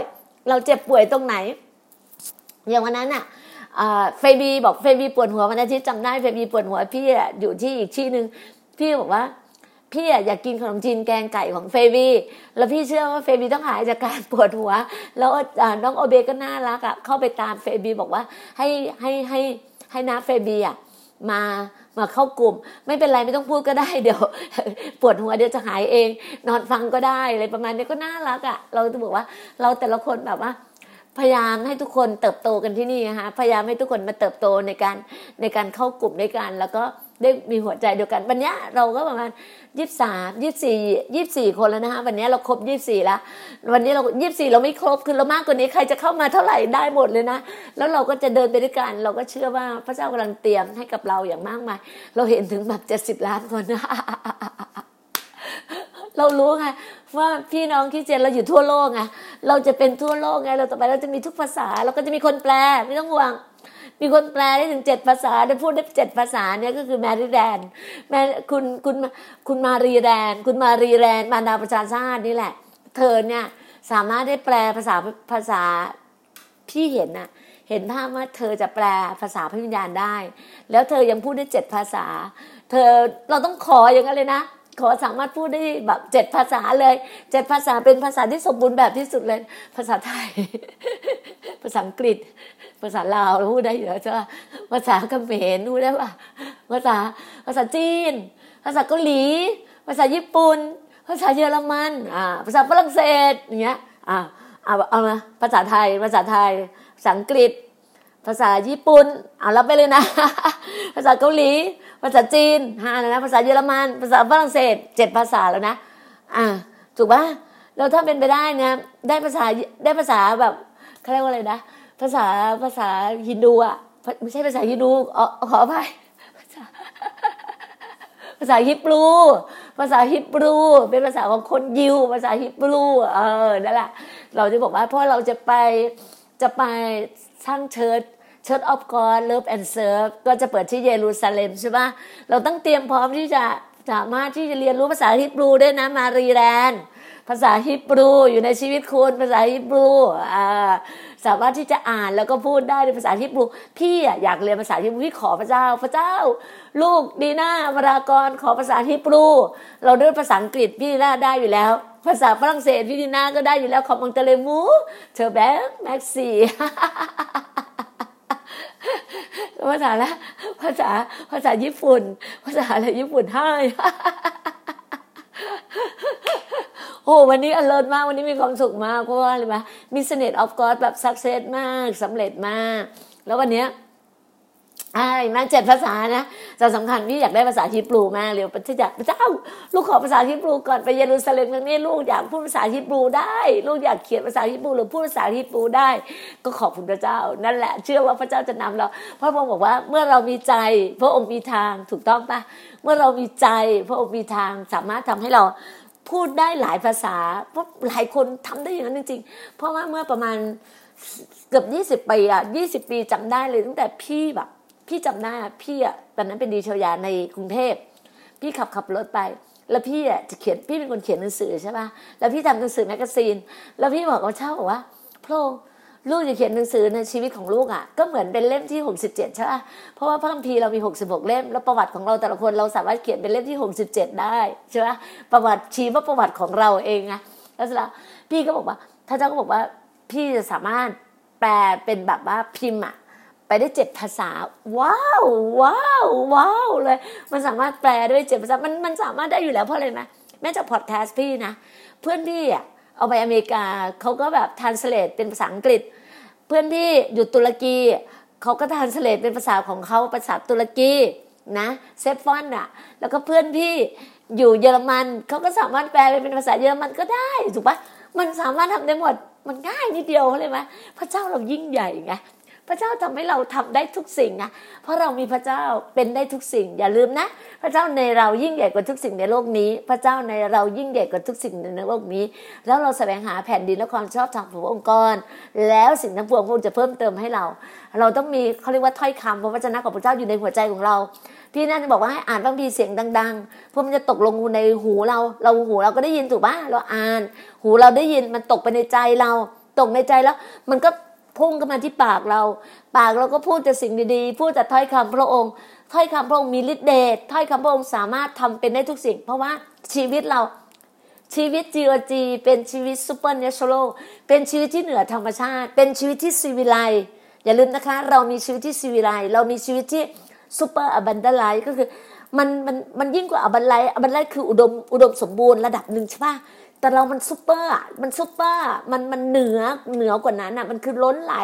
เราเจ็บป่วยตรงไหน อย่างวันนั้นอะเฟบีบอกเฟบีปวดหัววันอาทิตย์จำได้เฟบีปวดหัวพี่อยู่ที่อีกที่หนึ่งพี่บอกว่าพี่อยากกินขนมจีนแกงไก่ของเฟบีแล้วพี่เชื่อว่าเฟบีต้องหายจากการปวดหัว แล้วน้องโอเบก็น่ารักอะเข้าไปตามเฟบีบอกว่าให้ให้ให้ให้น้าเฟบีอะมา มาเข้ากลุ่ม ไม่เป็นไรไม่ต้องพูดก็ได้เดี๋ยวปวดหัวเดี๋ยวจะหายเอง นอนฟังก็ได้อะไรประมาณนี้ก็น่ารักอะ เราจะบอกว่าเราแต่ละคนแบบว่า พยายามให้ทุกคนเติบโตกันที่นี่นะคะพยายามให้ทุกคนมาเติบโตในการในการเข้ากลุ่มด้วยกันแล้วก็ ได้มีหัวใจเดียวกัน วันนี้เราก็ประมาณยี่สามยี่สี่ยี่สี่คนแล้วนะคะวันนี้เราครบยี่สี่แล้ววันนี้เรายี่สี่เราไม่ครบคือเรามากกว่านี้ใครจะเข้ามาเท่าไหร่ได้หมดเลยนะ แล้วเราก็จะเดินไปด้วยกัน เราก็เชื่อว่าพระเจ้ากำลังเตรียมให้กับเราอย่างมากมาย เราเห็นถึงแบบเจ็ดสิบล้านคนนะเรารู้ไงว่าพี่น้องคริสเตียนเราอยู่ทั่วโลกไงเราจะเป็นทั่วโลกไงเราต่อไปเราจะมีทุกภาษา เราก็จะมีคนแปลไม่ต้องห่วง มีคนแปลได้ถึงเจ็ดภาษาได้พูดได้เจ็ดภาษาเนี่ยก็คือแมรี่แดนแมคุณคุณคุณมารีแดน คุณมารีแดนมานาประชาชาตินี่แหละ เธอเนี่ยสามารถได้แปลภาษาภาษาพี่เห็นน่ะเห็นภาพว่าเธอจะแปลภาษาพระวิญญาณได้ แล้วเธอยังพูดได้เจ็ดภาษา เธอเราต้องขออย่างนั้นเลยนะ ขอสามารถพูดได้แบบเจ็ดภาษาเลยเจ็ดภาษาเป็นภาษาที่สมบูรณ์แบบที่สุดเลย ภาษาไทยาษาอังกฤษ ภาษาลาวพูดได้อยู่แล้วใช่ไหมภาษาเขมรพูดได้ป่ะภาษาภาษาจีน ภาษาเกาหลี ภาษาญี่ปุ่น ภาษาเยอรมันอ่าภาษาฝรั่งเศสอย่างเงี้ยอ่าเอาเอามาภาษาไทย ภาษาไทย ภาษาอังกฤษ ภาษาญี่ปุ่นเอารับไปเลยนะ ภาษาเกาหลี ภาษาจีนห้าแล้วนะ ภาษาเยอรมัน ภาษาฝรั่งเศสเจ็ดภาษาแล้วนะ อ่า ถูกปะเราถ้าเป็นไปได้เนี่ยได้ภาษาได้ภาษาแบบ เขาเรียกว่าอะไรนะภาษาภาษาฮินดูอะไม่ใช่ภาษาฮินดูอ๋อขออภัยภาษาภาษาฮิบรู ภาษาฮิบรู เป็นภาษาของคนยิว ภาษาฮิบรู เออ นั่นแหละ เราจะบอกว่าเพราะเราจะไป จะไปสร้างเชิด Church of God Love and Serve ก็จะเปิดที่เยรูซาเล็มใช่ปะเราต้องเตรียมพร้อมที่จะสามารถที่จะเรียนรู้ภาษาฮิบรูได้นะ มารีแลนด์ ภาษาฮิบรูอยู่ในชีวิตคุณภาษาฮิบรูอ่าสามารถที่จะอ่านแล้วก็พูดได้ในภาษาฮิบรูพี่อยากเรียนภาษาฮิบรูพี่ขอพระเจ้า พระเจ้า ลูกดีน่าวรากรขอภาษาฮิบรู เราด้วยภาษาอังกฤษพี่น่าได้อยู่แล้ว ภาษาฝรั่งเศสพี่ดีน่าก็ได้อยู่แล้วขอมังเตเลมูเธอแบงแม็กซี่ภาษาละภาษาภาษาญี่ปุ่น ภาษาอะไรญี่ปุ่นให้ โอ้วันนี้อเลิร์มากวันนี้มีความสุขมากเพราะว่าอะไรไหมมีเสน่ห์ออฟกอดแบบสักเซสมากสำเร็จมาก แล้ววันเนี้ยอ่ามาเจ็ดภาษานะจะสำคัญพี่อยากได้ภาษาฮิบรูมากเลยพระเจ้าพระเจ้า ลูกขอภาษาฮิบรูก่อนไปเยรูซาเล็มครั้งนี้ลูกอยากพูดภาษาฮิบรูได้ ลูกอยากเขียนภาษาฮิบรูหรือพูดภาษาฮิบรูได้ ก็ขอบคุณพระเจ้า นั่นแหละ เชื่อว่าพระเจ้าจะนำเรา พระองค์บอกว่าเมื่อเรามีใจ พระองค์มีทางถูกต้องปะเมื่อเรามีใจ พระองค์มีทางสามารถทำให้เรา พูดได้หลายภาษาเพราะหลายคนทำได้อย่างนั้นจริงๆ เพราะว่าเมื่อประมาณเกือบยี่สิบปีอะยี่สิบปีจำได้เลยตั้งแต่พี่แบบ พี่จำได้พี่อะตอนนั้นเป็นดีเชลยาในกรุงเทพ พี่ขับขับรถไป แล้วพี่อะจะเขียนพี่เป็นคนเขียนหนังสือใช่ป่ะแล้วพี่ทำหนังสือแมกกาซีน แล้วพี่บอกกับเช่าบอกว่าพระองค์ ลูกจะเขียนหนังสือในชีวิตของลูกอะก็เหมือนเป็นเล่มที่หกสิบเจ็ดใช่ป่ะเพราะว่าพระคัมภีร์เรามีหกสิบหกเล่ม แล้วประวัติของเราแต่ละคนเราสามารถเขียนเป็นเล่มที่หกสิบเจ็ดได้ใช่ป่ะประวัติชีวประวัติของเราเองไงแล้วสล้วพี่ก็บอกว่าท่านเจ้าก็บอกว่าพี่จะสามารถแปลเป็นแบบว่าพิมพ์อะไปได้เจ็ดภาษา ว้าวว้าวว้าวเลย มันสามารถแปลด้วยเจ็ดภาษามันมันสามารถได้อยู่แล้วเพราะอะไรไหมแม้จากพอดแคสต์พี่นะ เพื่อนพี่อะเอาไปอเมริกาเขาก็แบบ translate เป็นภาษาอังกฤษ เพื่อนพี่อยู่ตุรกีเขาก็ translate เป็นภาษาของเขาภาษาตุรกีนะเซฟฟอนอะแล้วก็เพื่อนพี่อยู่เยอรมันเขาก็สามารถแปลเป็นภาษาเยอรมันก็ได้ถูกปะมันสามารถทำได้หมดมันง่ายนิดเดียวเลยไหมพระเจ้าเรายิ่งใหญ่ไง พระเจ้าทำให้เราทำได้ทุกสิ่งนะเพราะเรามีพระเจ้าเป็นได้ทุกสิ่ง อย่าลืมนะ พระเจ้าในเรายิ่งใหญ่กว่าทุกสิ่งในโลกนี้ พระเจ้าในเรายิ่งใหญ่กว่าทุกสิ่งในโลกนี้ แล้วเราแสวงหาแผ่นดินและความชอบธรรมขององค์กร แล้วสิ่งทั้งปวงพระองค์จะเพิ่มเติมให้เรา เราต้องมีเขาเรียกว่าถ้อยคำพระวจนะของพระเจ้าอยู่ในหัวใจของเราพี่น่าจะบอกว่าให้อ่านบางทีเสียงดังๆ เพราะมันจะตกลงในหูเรา เราหูเราก็ได้ยินถูกปะเราอ่าน หูเราได้ยินมันตกไปในใจเรา ตกในใจแล้ว มันก็ พุ่งเข้ามาที่ปากเรา ปากเราก็พูดแต่สิ่งดีๆ พูดแต่ถ้อยคำพระองค์ ถ้อยคำพระองค์มีฤทธิ์เดชถ้อยคำพระองค์สามารถทำเป็นได้ทุกสิ่ง เพราะว่าชีวิตเราชีวิต GOG เป็นชีวิต supernatural เป็นชีวิตที่เหนือธรรมชาติ เป็นชีวิตที่ศิวิไลซ์อย่าลืมนะคะ เรามีชีวิตที่ศิวิไลซ์เรามีชีวิตที่ super abundantly ก็คือมันมันมันยิ่งกว่า abundantly abundantly คืออุดมอุดมสมบูรณ์ระดับหนึ่งใช่ปะ แต่เรามันซุปเปอร์มันซุปเปอร์มันมันเหนือเหนือกว่านั้นอะ มันคือล้นไหล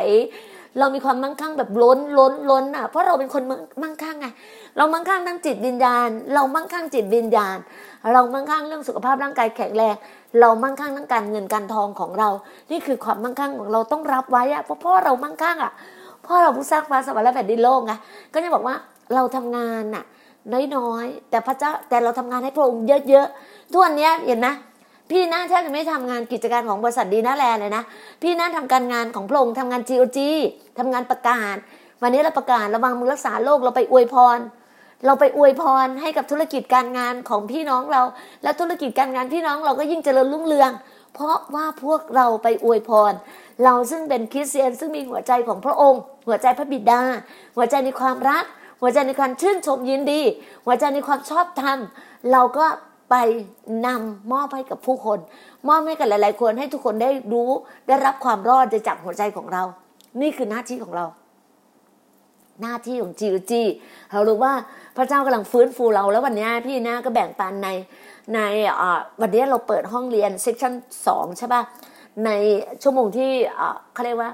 เรามีความมั่งคั่งแบบล้นล้นล้นอะ เพราะเราเป็นคนมั่งคั่งไง เรามั่งคั่งทั้งจิตวิญญาณ เรามั่งคั่งจิตวิญญาณ เรามั่งคั่งเรื่องสุขภาพร่างกายแข็งแรง เรามั่งคั่งทั้งการเงินการทองของเรา นี่คือความมั่งคั่งของเราต้องรับไว้อะ เพราะพ่อเรามั่งคั่งอะ พ่อเราผู้สร้างฟ้าสวรรค์และแผ่นดินโลกไง ก็จะบอกว่าเราทำงานน่ะน้อยๆ แต่พระเจ้าแต่เราทำงานให้พระองค์เยอะๆทุกวันนี้เห็นไหม พี่น่าแทบจะไม่ทำงานกิจการของบริษัทดีน่าแลเลยนะ พี่น่าทำการงานของพระองค์ทำงาน GOG ทำงานประกาศ วันนี้เราประกาศระวังมือรักษาโรคเราไปอวยพร เราไปอวยพรให้กับธุรกิจการงานของพี่น้องเรา และธุรกิจการงานพี่น้องเราก็ยิ่งเจริญรุ่งเรือง เพราะว่าพวกเราไปอวยพร เราซึ่งเป็นคริสเตียนซึ่งมีหัวใจของพระองค์ หัวใจพระบิดา หัวใจในความรัก หัวใจในการชื่นชมยินดี หัวใจในความชอบธรรมเราก็ ไปนำมอบให้กับผู้คน มอบให้กับหลาย ๆ คนให้ทุกคนได้รู้ได้รับความรอดจากหัวใจของเรา นี่คือหน้าที่ของเรา หน้าที่ของจีจีเรารู้ว่าพระเจ้ากำลังฟื้นฟูเราแล้ววันนี้พี่นาก็แบ่งปันในในวันนี้เราเปิดห้องเรียนเซสชั่นสองใช่ป่ะในชั่วโมงที่เขาเรียกว่า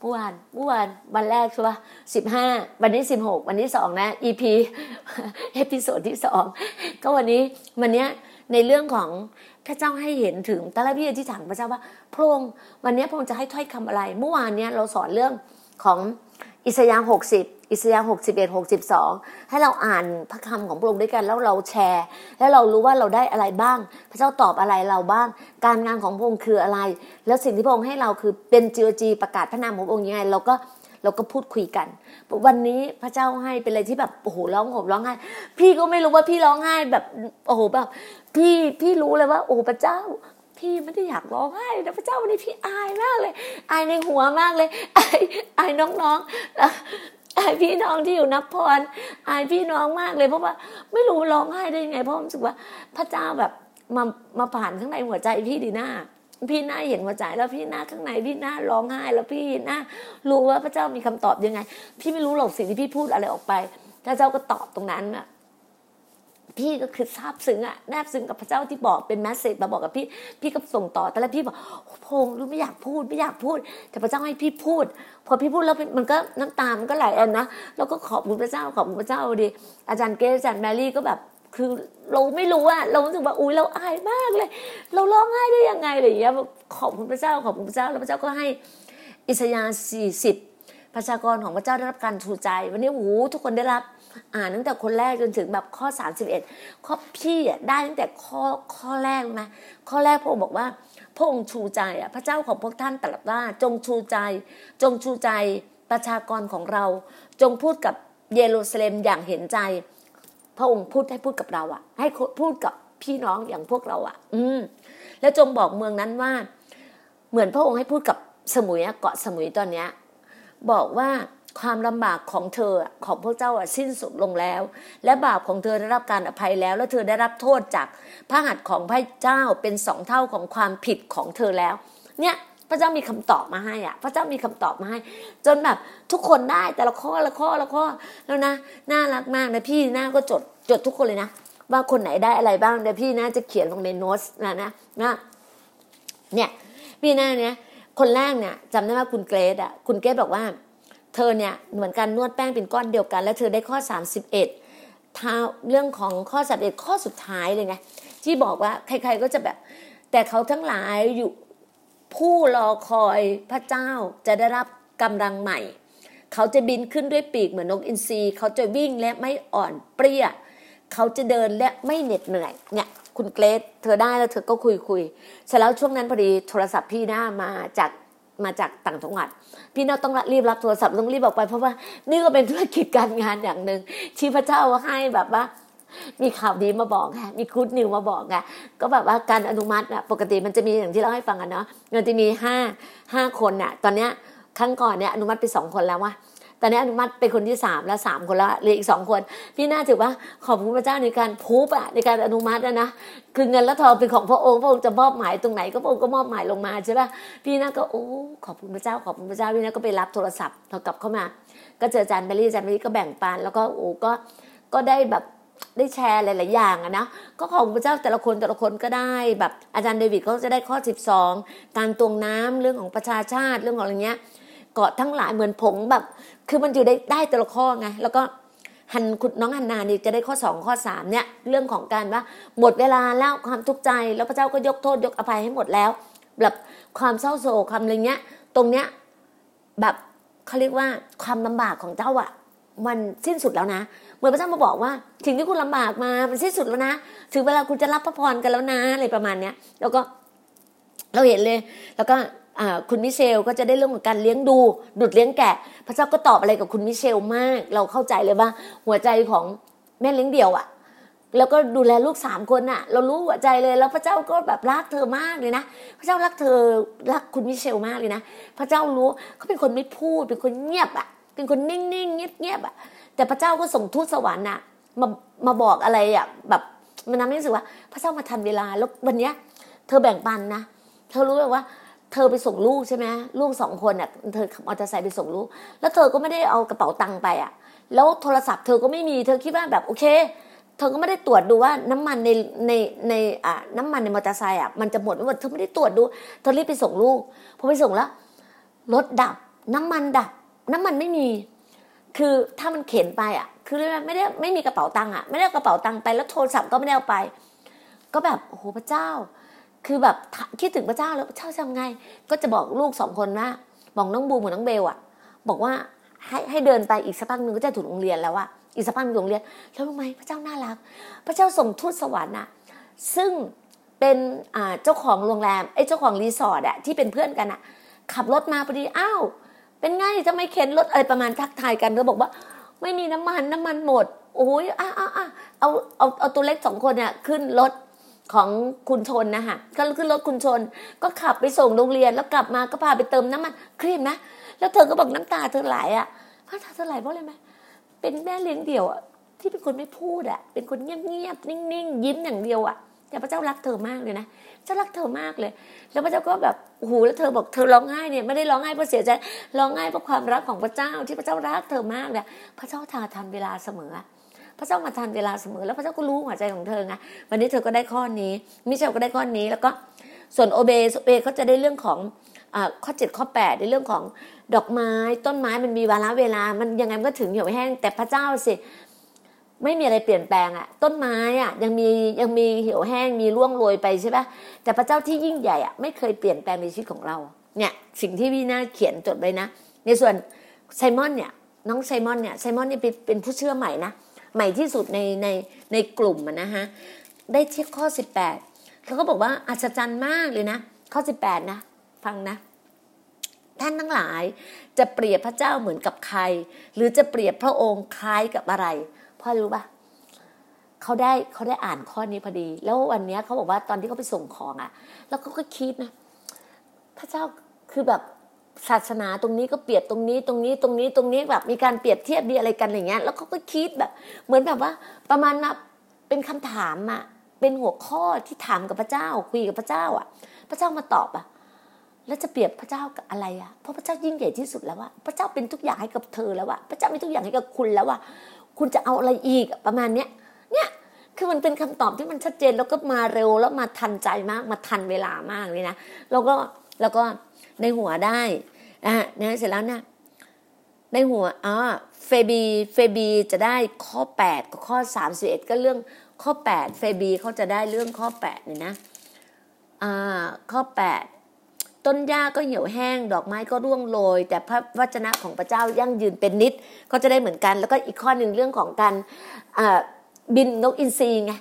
เมื่อวานเมื่อวานวันแรกใช่ป่ะสิบห้าวันนี้สิบหกวันนี้สองนะ EP episode ที่สอง ก็วันนี้วันนี้ในเรื่องของพระเจ้าให้เห็นถึงตอนแรกพี่อธิษฐานพระเจ้าว่าพระองค์วันนี้พระองค์จะให้ถ้อยคำอะไร เมื่อวานเนี้ยเราสอนเรื่องของอิสยาห์หกสิบอิสยาห์หกสิบเอ็ดหกสิบสองให้เราอ่านพระคำของพระองค์ด้วยกันแล้วเราแชร์ แล้วเรารู้ว่าเราได้อะไรบ้าง พระเจ้าตอบอะไรเราบ้าง การงานของพระองค์คืออะไร แล้วสิ่งที่พระองค์ให้เราคือเป็นจีโอจีประกาศพระนามของพระองค์ยังไงเราก็ เราก็พูดคุยกัน วันนี้พระเจ้าให้เป็นอะไรที่แบบโอ้โหร้องห่มร้องไห้ พี่ก็ไม่รู้ว่าพี่ร้องไห้แบบโอ้โหแบบ พี่พี่รู้เลยว่า โอ้พระเจ้า พี่ไม่ได้อยากร้องไห้แต่พระเจ้าวันนี้พี่อายมากเลย อายในหัวมากเลย อายอายน้องๆอายพี่น้องที่อยู่นับพร อายพี่น้องมากเลย เพราะว่าไม่รู้ร้องไห้ได้ยังไงเพราะรู้สึกว่า พระเจ้าแบบมามาผ่านข้างในหัวใจพี่ดีหน้า พี่หน้าเห็นหัวใจแล้วพี่หน้าข้างในพี่หน้าร้องไห้แล้วพี่หน้ารู้ว่าพระเจ้ามีคำตอบยังไง พี่ไม่รู้หรอกสิ่งที่พี่พูดอะไรออกไปพระเจ้าก็ตอบตรงนั้นอะพี่ก็คือซาบซึ้งอะแนบซึ้งกับพระเจ้าที่บอกเป็นแมสเซจมาบอกกับพี่ พี่ก็ส่งต่อ แต่แล้วพี่บอกพงรู้ไม่อยากพูดไม่อยากพูด แต่พระเจ้าให้พี่พูด พอพี่พูดแล้วมันก็น้ำตามันก็ไหลอันนะแล้วก็ขอบคุณพระเจ้าขอบคุณพระเจ้าดีอาจารย์เกศอาจารย์แมรี่ก็แบบ คือเราไม่รู้อะเรารู้สึกว่าอุ้ยเราอายมากเลย เราร้องไห้ได้ยังไงอะไรอย่างเงี้ยขอบคุณพระเจ้าขอบคุณพระเจ้าแล้วพระเจ้าก็ให้อิสยาห์สี่สิบประชากรของพระเจ้าได้รับการชูใจ วันนี้โอ้โหทุกคนได้รับอ่านตั้งแต่คนแรกจนถึงแบบข้อ 31 ข้อพี่อะได้ตั้งแต่ข้อข้อแรกนะข้อแรกพระองค์บอกว่าพระองค์ชูใจอะพระเจ้าของพวกท่านตรัสว่าจงชูใจ จงชูใจประชากรของเรา จงพูดกับเยรูซาเล็มอย่างเห็นใจ พระองค์พูดให้พูดกับเราอะ ให้พูดกับพี่น้องอย่างพวกเราอะ อืม แล้วจงบอกเมืองนั้นว่า เหมือนพระองค์ให้พูดกับสมุยเกาะสมุยตอนเนี้ย บอกว่าความลำบากของเธอของพวกเจ้าสิ้นสุดลงแล้ว และบาปของเธอได้รับการอภัยแล้ว และเธอได้รับโทษจากพระหัตถ์ของพระเจ้าเป็นสองเท่าของความผิดของเธอแล้ว เนี่ย พระเจ้ามีคำตอบมาให้อะ พระเจ้ามีคำตอบมาให้ จนแบบทุกคนได้แต่ละข้อละข้อละข้อแล้วนะน่ารักมากนะพี่หน้าก็จดจดทุกคนเลยนะว่าคนไหนได้อะไรบ้างเดี๋ยวพี่น่าจะเขียนลงในโน้ตนะนะนะเนี่ยพี่หน้าเนี่ยคนแรกเนี่ยจำได้ว่าคุณเกรดอะคุณเกรดบอกว่า เธอเนี่ยเหมือนกันนวดแป้งเป็นก้อนเดียวกัน แล้วเธอได้ข้อสามสิบเอ็ดท้าเรื่องของข้อสามเอ็ดข้อสุดท้ายเลยไงที่บอกว่าใคร ๆก็จะแบบ แต่เขาทั้งหลายอยู่ ผู้รอคอยพระเจ้าจะได้รับกำลังใหม่ เขาจะบินขึ้นด้วยปีกเหมือนนกอินทรีเขาจะวิ่งและไม่อ่อนเปรี้ย เขาจะเดินและไม่เหน็ดเหนื่อยเนี่ยคุณเกรซเธอได้แล้วเธอก็คุยคุยเสร็จแล้วช่วงนั้นพอดีโทรศัพท์พี่หน้ามาจากมาจากต่างจังหวัด พี่น้าต้องรีบรับโทรศัพท์ต้องรีบออกไปเพราะว่านี่ก็เป็นธุรกิจการงานอย่างหนึ่งที่พระเจ้าให้แบบว่า มีข่าวดีมาบอกไงมีคูดนิวมาบอกไงก็แบบว่าการอนุมัติอะปกติมันจะมีอย่างที่เราให้ฟังกันเนาะมันจะมีห้าห้าคนอะตอนเนี้ยครั้งก่อนเนี้ยอนุมัติไปสองคนแล้วว่าตอนนี้อนุมัติเป็นคนที่สามแล้วสามคนแล้วเหลืออีกสองคน พี่น่าถือว่าขอบคุณพระเจ้าในการพูบอะในการอนุมัตินะคือเงินและทองเป็นของพระองค์พระองค์จะมอบหมายตรงไหนก็พระองค์ก็มอบหมายลงมาใช่ป่ะพี่น่าก็โอ้ขอบคุณพระเจ้าขอบคุณพระเจ้าพี่น่าก็ไปรับโทรศัพท์พอกลับเข้ามา ก็เจออาจารย์เบลลี่อาจารย์เบลลี่ก็แบ่งปันแล้วก็โอ้ก็ก็ได้แบบ ได้แชร์หลาย ๆ อย่างอะนะก็ของพระเจ้าแต่ละคนแต่ละคนก็ได้แบบอาจารย์เดวิดเขาจะได้ข้อ 12 การตวงน้ำเรื่องของประชาชาติเรื่องของอะไรเงี้ยเกาะทั้งหลายเหมือนผงแบบ คือมันอยู่ได้ได้แต่ละข้อไงแล้วก็ฮันคุณน้องฮันนานี่จะได้ข้อสองข้อสามเนี่ย เรื่องของการว่าหมดเวลาแล้วความทุกข์ใจ แล้วพระเจ้าก็ยกโทษยกอภัยให้หมดแล้ว แบบความเศร้าโศกความอะไรเงี้ย ตรงเนี้ยแบบเขาเรียกว่าความลำบากของเจ้าอะ มันสิ้นสุดแล้วนะ เหมือนพระเจ้ามาบอกว่าสิ่งที่คุณลำบากมามันสิ้นสุดแล้วนะ ถึงเวลาคุณจะรับพระพรกันแล้วนะอะไรประมาณเนี้ย แล้วก็เราเห็นเลย แล้วก็คุณมิเชลก็จะได้เรื่องของการเลี้ยงดู ดุดเลี้ยงแกะ พระเจ้าก็ตอบอะไรกับคุณมิเชลมาก เราเข้าใจเลยว่า หัวใจของแม่เลี้ยงเดี่ยวอะ่ะ แล้วก็ดูแลลูกสามคนน่ะ เรารู้หัวใจเลย แล้วพระเจ้าก็แบบรักเธอมากเลยนะ พระเจ้ารักเธอรักคุณมิเชลมากเลยนะ พระเจ้ารู้เขาเป็นคนไม่พูดเป็นคนเงียบอะ เป็นคนนิ่งๆเงียบๆอะแต่พระเจ้าก็ส่งทูตสวรรค์น่ะมามาบอกอะไรอะแบบมันทำให้รู้สึกว่า พระเจ้ามาทันเวลาแล้ววันเนี้ย เธอแบ่งปันนะเธอรู้ไหมว่า เธอไปส่งลูกใช่ไหมลูกสองคนอะเธอขับมอเตอร์ไซค์ไปส่งลูก แล้วเธอก็ไม่ได้เอากระเป๋าตังค์ไปอะ แล้วโทรศัพท์เธอก็ไม่มีเธอคิดว่าแบบโอเค เธอก็ไม่ได้ตรวจดูว่าน้ำมันในในในอ่าน้ำมันในมอเตอร์ไซค์อะมันจะหมดไม่หมดเธอไม่ได้ตรวจดู เธอรีบไปส่งลูกพอไปส่งแล้วรถดับน้ำมันดับ น้ำมันไม่มี คือถ้ามันเข็นไปอะ คือไม่ได้ไม่มีกระเป๋าตังค์อะ ไม่ได้กระเป๋าตังค์ไปแล้วโทรศัพท์ก็ไม่ได้เอาไป ก็แบบโอ้โหพระเจ้า คือแบบคิดถึงพระเจ้าแล้วพระเจ้าทำไง ก็จะบอกลูกสองคนว่าบอกน้องบูมกับน้องเบลอะ บอกว่าให้ให้เดินไปอีกสักพักหนึ่งก็จะถึงโรงเรียนแล้วอะอีกสักพักหนึ่งโรงเรียนแล้วรู้ไหมพระเจ้าน่ารัก พระเจ้าส่งทูตสวรรค์อะซึ่งเป็นเจ้าของโรงแรมไอ้เจ้าของรีสอร์ทอะที่เป็นเพื่อนกันอะ ขับรถมาพอดีอ้าว เป็นไงจะไม่เข็นรถอะไรประมาณทักทายกันก็บอกว่า ไม่มีน้ำมันน้ำมันหมดโอ้ยอะอะอะเอาเอาเอาตัวเล็กสองคนเนี่ยขึ้นรถของคุณชนนะคะก็ขึ้นรถคุณชน ก็ขับไปส่งโรงเรียนแล้วกลับมาก็พาไปเติมน้ำมันเครียดไหมแล้วเธอก็บอกน้ำตาเธอไหลอะพระตาเธอไหลเพราะอะไรไหมเป็นแม่เลี้ยงเดี่ยวอะที่เป็นคนไม่พูดอะเป็นคนเงียบๆนิ่งๆ ยิ้มอย่างเดียวอะ แต่พระเจ้ารักเธอมากเลยนะเจ้ารักเธอมากเลย แล้วพระเจ้าก็แบบโอ้โหแล้วเธอบอกเธอร้องไห้เนี่ยไม่ได้ร้องไห้เพราะเสียใจร้องไห้เพราะความรักของพระเจ้าที่พระเจ้ารักเธอมากเลยพระเจ้าทาทันเวลาเสมอพระเจ้ามาทันเวลาเสมอ แล้วพระเจ้าก็รู้หัวใจของเธอไงวันนี้เธอก็ได้ข้อนี้มิเชลก็ได้ข้อนี้แล้วก็ส่วนโอเบโอเบเขาจะได้เรื่องของข้อเจ็ดข้อแปดในเรื่องของดอกไม้ต้นไม้มันมีวาระเวลา มันยังไงมันก็ถึงเหี่ยวแห้ง แต่พระเจ้าสิ ไม่มีอะไรเปลี่ยนแปลงอะต้นไม้อะยังมียังมีเหี่ยวแห้งมีร่วงโรยไปใช่ปะแต่พระเจ้าที่ยิ่งใหญ่อะไม่เคยเปลี่ยนแปลงในชีวิตของเรา เนี่ยสิ่งที่พี่น่าเขียนจดไว้นะ ในส่วนไซมอนเนี่ยน้องไซมอนเนี่ยไซมอนเนี่ยเป็นผู้เชื่อใหม่นะใหม่ที่สุดในในในกลุ่มนะฮะได้เทียบข้อสิบแปดเขาก็บอกว่าอัศจรรย์มากเลยนะ ข้อสิบแปดนะ ฟังนะท่านทั้งหลายจะเปรียบพระเจ้าเหมือนกับใคร หรือจะเปรียบพระองค์คล้ายกับอะไร พ่อรู้ปะเขาได้เขาได้อ่านข้อนี้พอดี แล้ววันนี้เขาบอกว่าตอนที่เขาไปส่งของอะ่ะ แล้วเขาก็คิดนะ พระเจ้าคือแบบศาสนาตรงนี้ก็เปรียบตรงนี้ตรงนี้ตรงนี้ตรงนี้แบบมีการเปรียบเทียบดีอะไรกันอย่างเงี้ย แล้วเขาก็คิดแบบ เหมือนแบบว่า ประมาณนะเป็นคำถามอะเป็นหัวข้อที่ถามกับพระเจ้า คุยกับพระเจ้าอะพระเจ้ามาตอบอะแล้วจะเปรียบพระเจ้ากับอะไรอะเพราะพระเจ้ายิ่งใหญ่ที่สุดแล้วอะพระเจ้าเป็นทุกอย่างให้กับเธอแล้วอะพระเจ้ามีทุกอย่างให้กับคุณแล้วอะ คุณจะเอาอะไรอีกประมาณเนี้ยเนี่ยคือมันเป็นคำตอบที่มันชัดเจนแล้วก็มาเร็วแล้วมาทันใจมากมาทันเวลามากเลยนะแล้วก็แล้วก็ในหัวได้อะนะเสร็จแล้วนะในหัวอ๋อเฟบีเฟบีจะได้ข้อ 8กับข้อ 31 ก็เรื่องข้อ 8 เฟบีเขาจะได้เรื่องข้อ8เนี่ยนะอ่าข้อ 8 ต้นหญ้าก็เหี่ยวแห้ง ดอกไม้ก็ร่วงโรย แต่พระวจนะของพระเจ้ายั่งยืนเป็นนิด ก็จะได้เหมือนกัน แล้วก็อีกข้อหนึ่งเรื่องของการบินนกอินทรีไง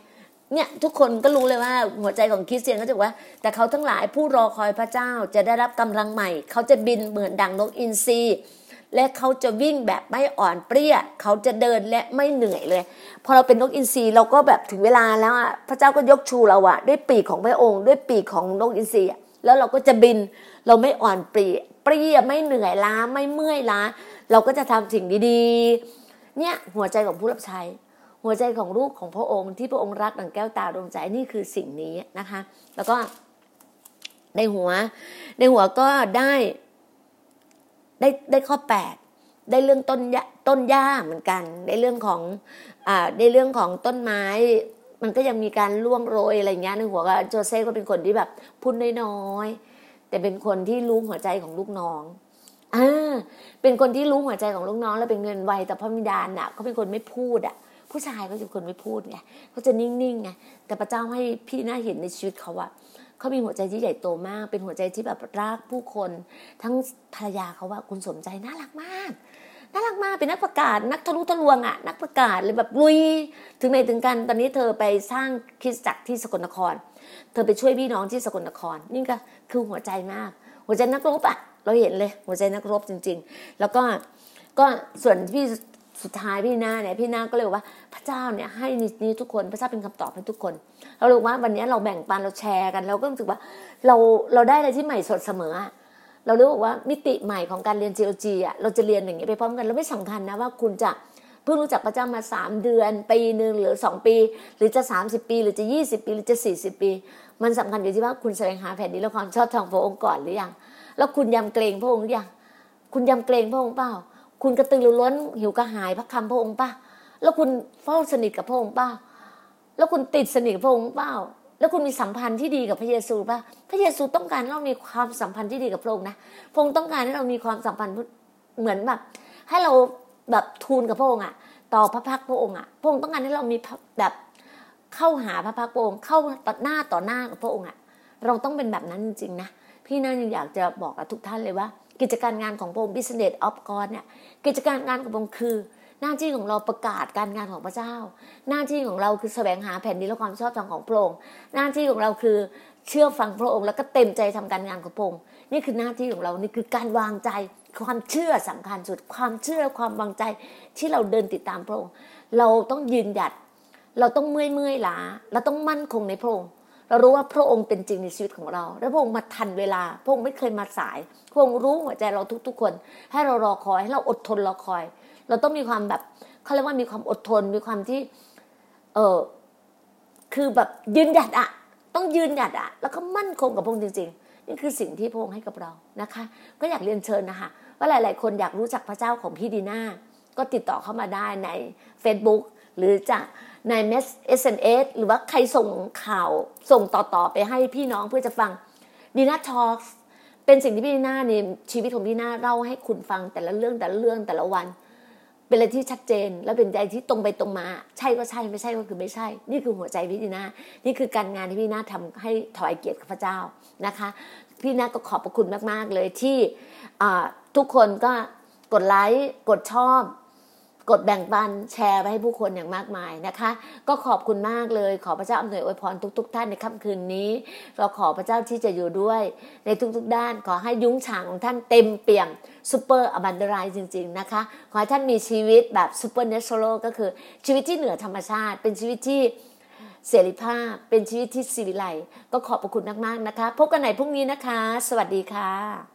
เนี่ยทุกคนก็รู้เลยว่าหัวใจของคริสเตียนก็จะว่า แต่เขาทั้งหลายผู้รอคอยพระเจ้าจะได้รับกำลังใหม่ เขาจะบินเหมือนดังนกอินทรีและเขาจะวิ่งแบบไม่อ่อนเปรี้ย เขาจะเดินและไม่เหนื่อยเลย พอเราเป็นนกอินทรีเราก็แบบถึงเวลาแล้วอะพระเจ้าก็ยกชูเราอะด้วยปีกของพระองค์ ด้วยปีกของนกอินทรี แล้วเราก็จะบิน เราไม่อ่อนเปรี้ยเปรียไม่เหนื่อยล้าไม่เมื่อยล้า เราก็จะทำสิ่งดีๆ เนี่ยหัวใจของผู้รับใช้ หัวใจของลูกของพระองค์ที่พระองค์รักดังแก้วตาดวงใจนี่คือสิ่งนี้นะคะ แล้วก็ในหัว ในหัวก็ได้ได้ได้ข้อแปดได้เรื่องต้นต้นหญ้าเหมือนกัน ในเรื่องของอ่าในเรื่องของต้นไม้ มันก็ยังมีการล่วงโรยอะไรเงี้ยในหัวก็โจเซ่ก็เป็นคนที่แบบพูดน้อยๆแต่เป็นคนที่รู้หัวใจของลูกน้องอ่าเป็นคนที่รู้หัวใจของลูกน้อง แล้วเป็นเงินไวแต่พระมิดานอะเขาเป็นคนไม่พูดอะ ผู้ชายเขาจะคนไม่พูดไงเขาจะนิ่งๆไงแต่พระเจ้าให้พี่น่าเห็นในชีวิตเขาว่าเขามีหัวใจที่ใหญ่โตมาก เป็นหัวใจที่แบบรักผู้คน ทั้งภรรยาเขาว่าคุณสมใจน่ารักมาก น่ารักมากเป็นนักประกาศ นักทะลุทะลวงอะนักประกาศเลยแบบลุย ถึงไหนถึงกัน ตอนนี้เธอไปสร้างคริสตจักรที่สกลนคร เธอไปช่วยพี่น้องที่สกลนคร นี่ก็คือหัวใจมาก หัวใจนักรบอะ เราเห็นเลย หัวใจนักรบจริง ๆ แล้วก็ก็ส่วนพี่สุดท้ายพี่นาเนี่ยพี่นาก็เลยว่าพระเจ้าเนี่ยให้นี้ทุกคนพระเจ้าเป็นคำตอบให้ทุกคน เรารู้ว่าวันนี้เราแบ่งปันเราแชร์กัน เราก็รู้สึกว่าเราเราได้อะไรที่ใหม่สดเสมอ เรารู้ว่ามิติใหม่ของการเรียน GLG อะเราจะเรียนอย่างนี้ไปพร้อมกันเราไม่สำคัญนะว่าคุณจะเพิ่งรู้จักพระเจ้ามาสามเดือนปีหนึ่งหรือสองปี หรือจะสามสิบปี หรือจะยี่สิบปี หรือจะสี่สิบปี มันสำคัญอยู่ที่ว่าคุณแสวงหาแผ่นดินและความชอบธรรมพระองค์ก่อนหรือยังแล้วคุณยำเกรงพระองค์หรือยังคุณยำเกรงพระองค์เปล่า คุณกระตือรือร้นหิวกระหายพระคำพระองค์เปล่าแล้วคุณเฝ้าสนิทกับพระองค์เปล่าแล้วคุณติดสนิทกับพระองค์เปล่า แล้วคุณมีสัมพันธ์ที่ดีกับพระเยซูป่ะพระเยซูต้องการให้เรามีความสัมพันธ์ที่ดีกับพระองค์นะพระองค์ต้องการให้เรามีความสัมพันธ์เหมือนแบบ ให้เราแบบทูลกับพระองค์อะ ต่อพระพักพระองค์อะพระองค์ต้องการให้เรามีแบบเข้าหาพระพักพระองค์เข้าต่อหน้าต่อหน้ากับพระองค์อะ เราต้องเป็นแบบนั้นจริงๆนะพี่นั่นยังอยากจะบอกกับทุกท่านเลยว่า กิจการงานของพระองค์ business of God เนี่ยกิจการงานของพระองค์คือ หน้าที่ของเราประกาศการงานของพระเจ้า หน้าที่ของเราคือแสวงหาแผ่นดินและความชอบธรรมของพระองค์หน้าที่ของเราคือเชื่อฟังพระองค์แล้วก็เต็มใจทำการงานของพระองค์นี่คือหน้าที่ของเรานี่คือการวางใจความเชื่อสำคัญสุด ความเชื่อความวางใจที่เราเดินติดตามพระองค์เราต้องยืนหยัด เราต้องเมื่อยเมื่อยล้าเราต้องมั่นคงในพระองค์เรารู้ว่าพระองค์เป็นจริงในชีวิตของเรา และพระองค์มาทันเวลา พระองค์ไม่เคยมาสาย พระองค์รู้หัวใจเราทุกๆคน ให้เรารอคอยให้เราอดทนรอคอย เราต้องมีความแบบเขาเรียกว่ามีความอดทน มีความที่ เออคือแบบยืนหยัดอะต้องยืนหยัดอะแล้วก็มั่นคงกับพระองค์จริง ๆ นี่คือสิ่งที่พระองค์ให้กับเรานะคะ ก็อยากเรียนเชิญนะคะว่าหลาย ๆ คนอยากรู้จักพระเจ้าของพี่ดีน่าก็ติดต่อเข้ามาได้ใน Facebook หรือจะใน message หรือว่าใครส่งข่าวส่งต่อ ๆ ไปให้พี่น้องเพื่อจะฟังดีน่า talk เป็นสิ่งที่พี่ดีน่าเนี่ยชีวิตของพี่ดีน่าเล่าให้คุณฟังแต่ละเรื่องแต่ละเรื่องแต่ละวัน เป็นอะไรที่ชัดเจน แล้วเป็นใจที่ตรงไปตรงมา ใช่ก็ใช่ไม่ใช่ก็คือไม่ใช่ นี่คือหัวใจพี่ดีนานี่คือการงานที่พี่นาทำให้ถอยเกียรติกับพระเจ้านะคะ พี่นาก็ขอบพระคุณมาก ๆ เลยที่ทุกคนก็กดไลค์กดชอบ กดแบ่งปันแชร์ไปให้ผู้คนอย่างมากมายนะคะ ก็ขอบคุณมากเลย ขอพระเจ้าอำนวยอวยพรทุกๆท่านในค่ำคืนนี้ เราขอพระเจ้าที่จะอยู่ด้วยในทุกๆด้านขอให้ยุ้งฉางของท่านเต็มเปี่ยมsuper abundantly จริง ๆนะคะ ขอให้ท่านมีชีวิตแบบ supernatural ก็คือชีวิตที่เหนือธรรมชาติ เป็นชีวิตที่เสรีภาพ เป็นชีวิตที่ศิวิไลซ์ก็ขอบพระคุณมากๆนะคะ พบกันใหม่พรุ่งนี้นะคะ สวัสดีค่ะ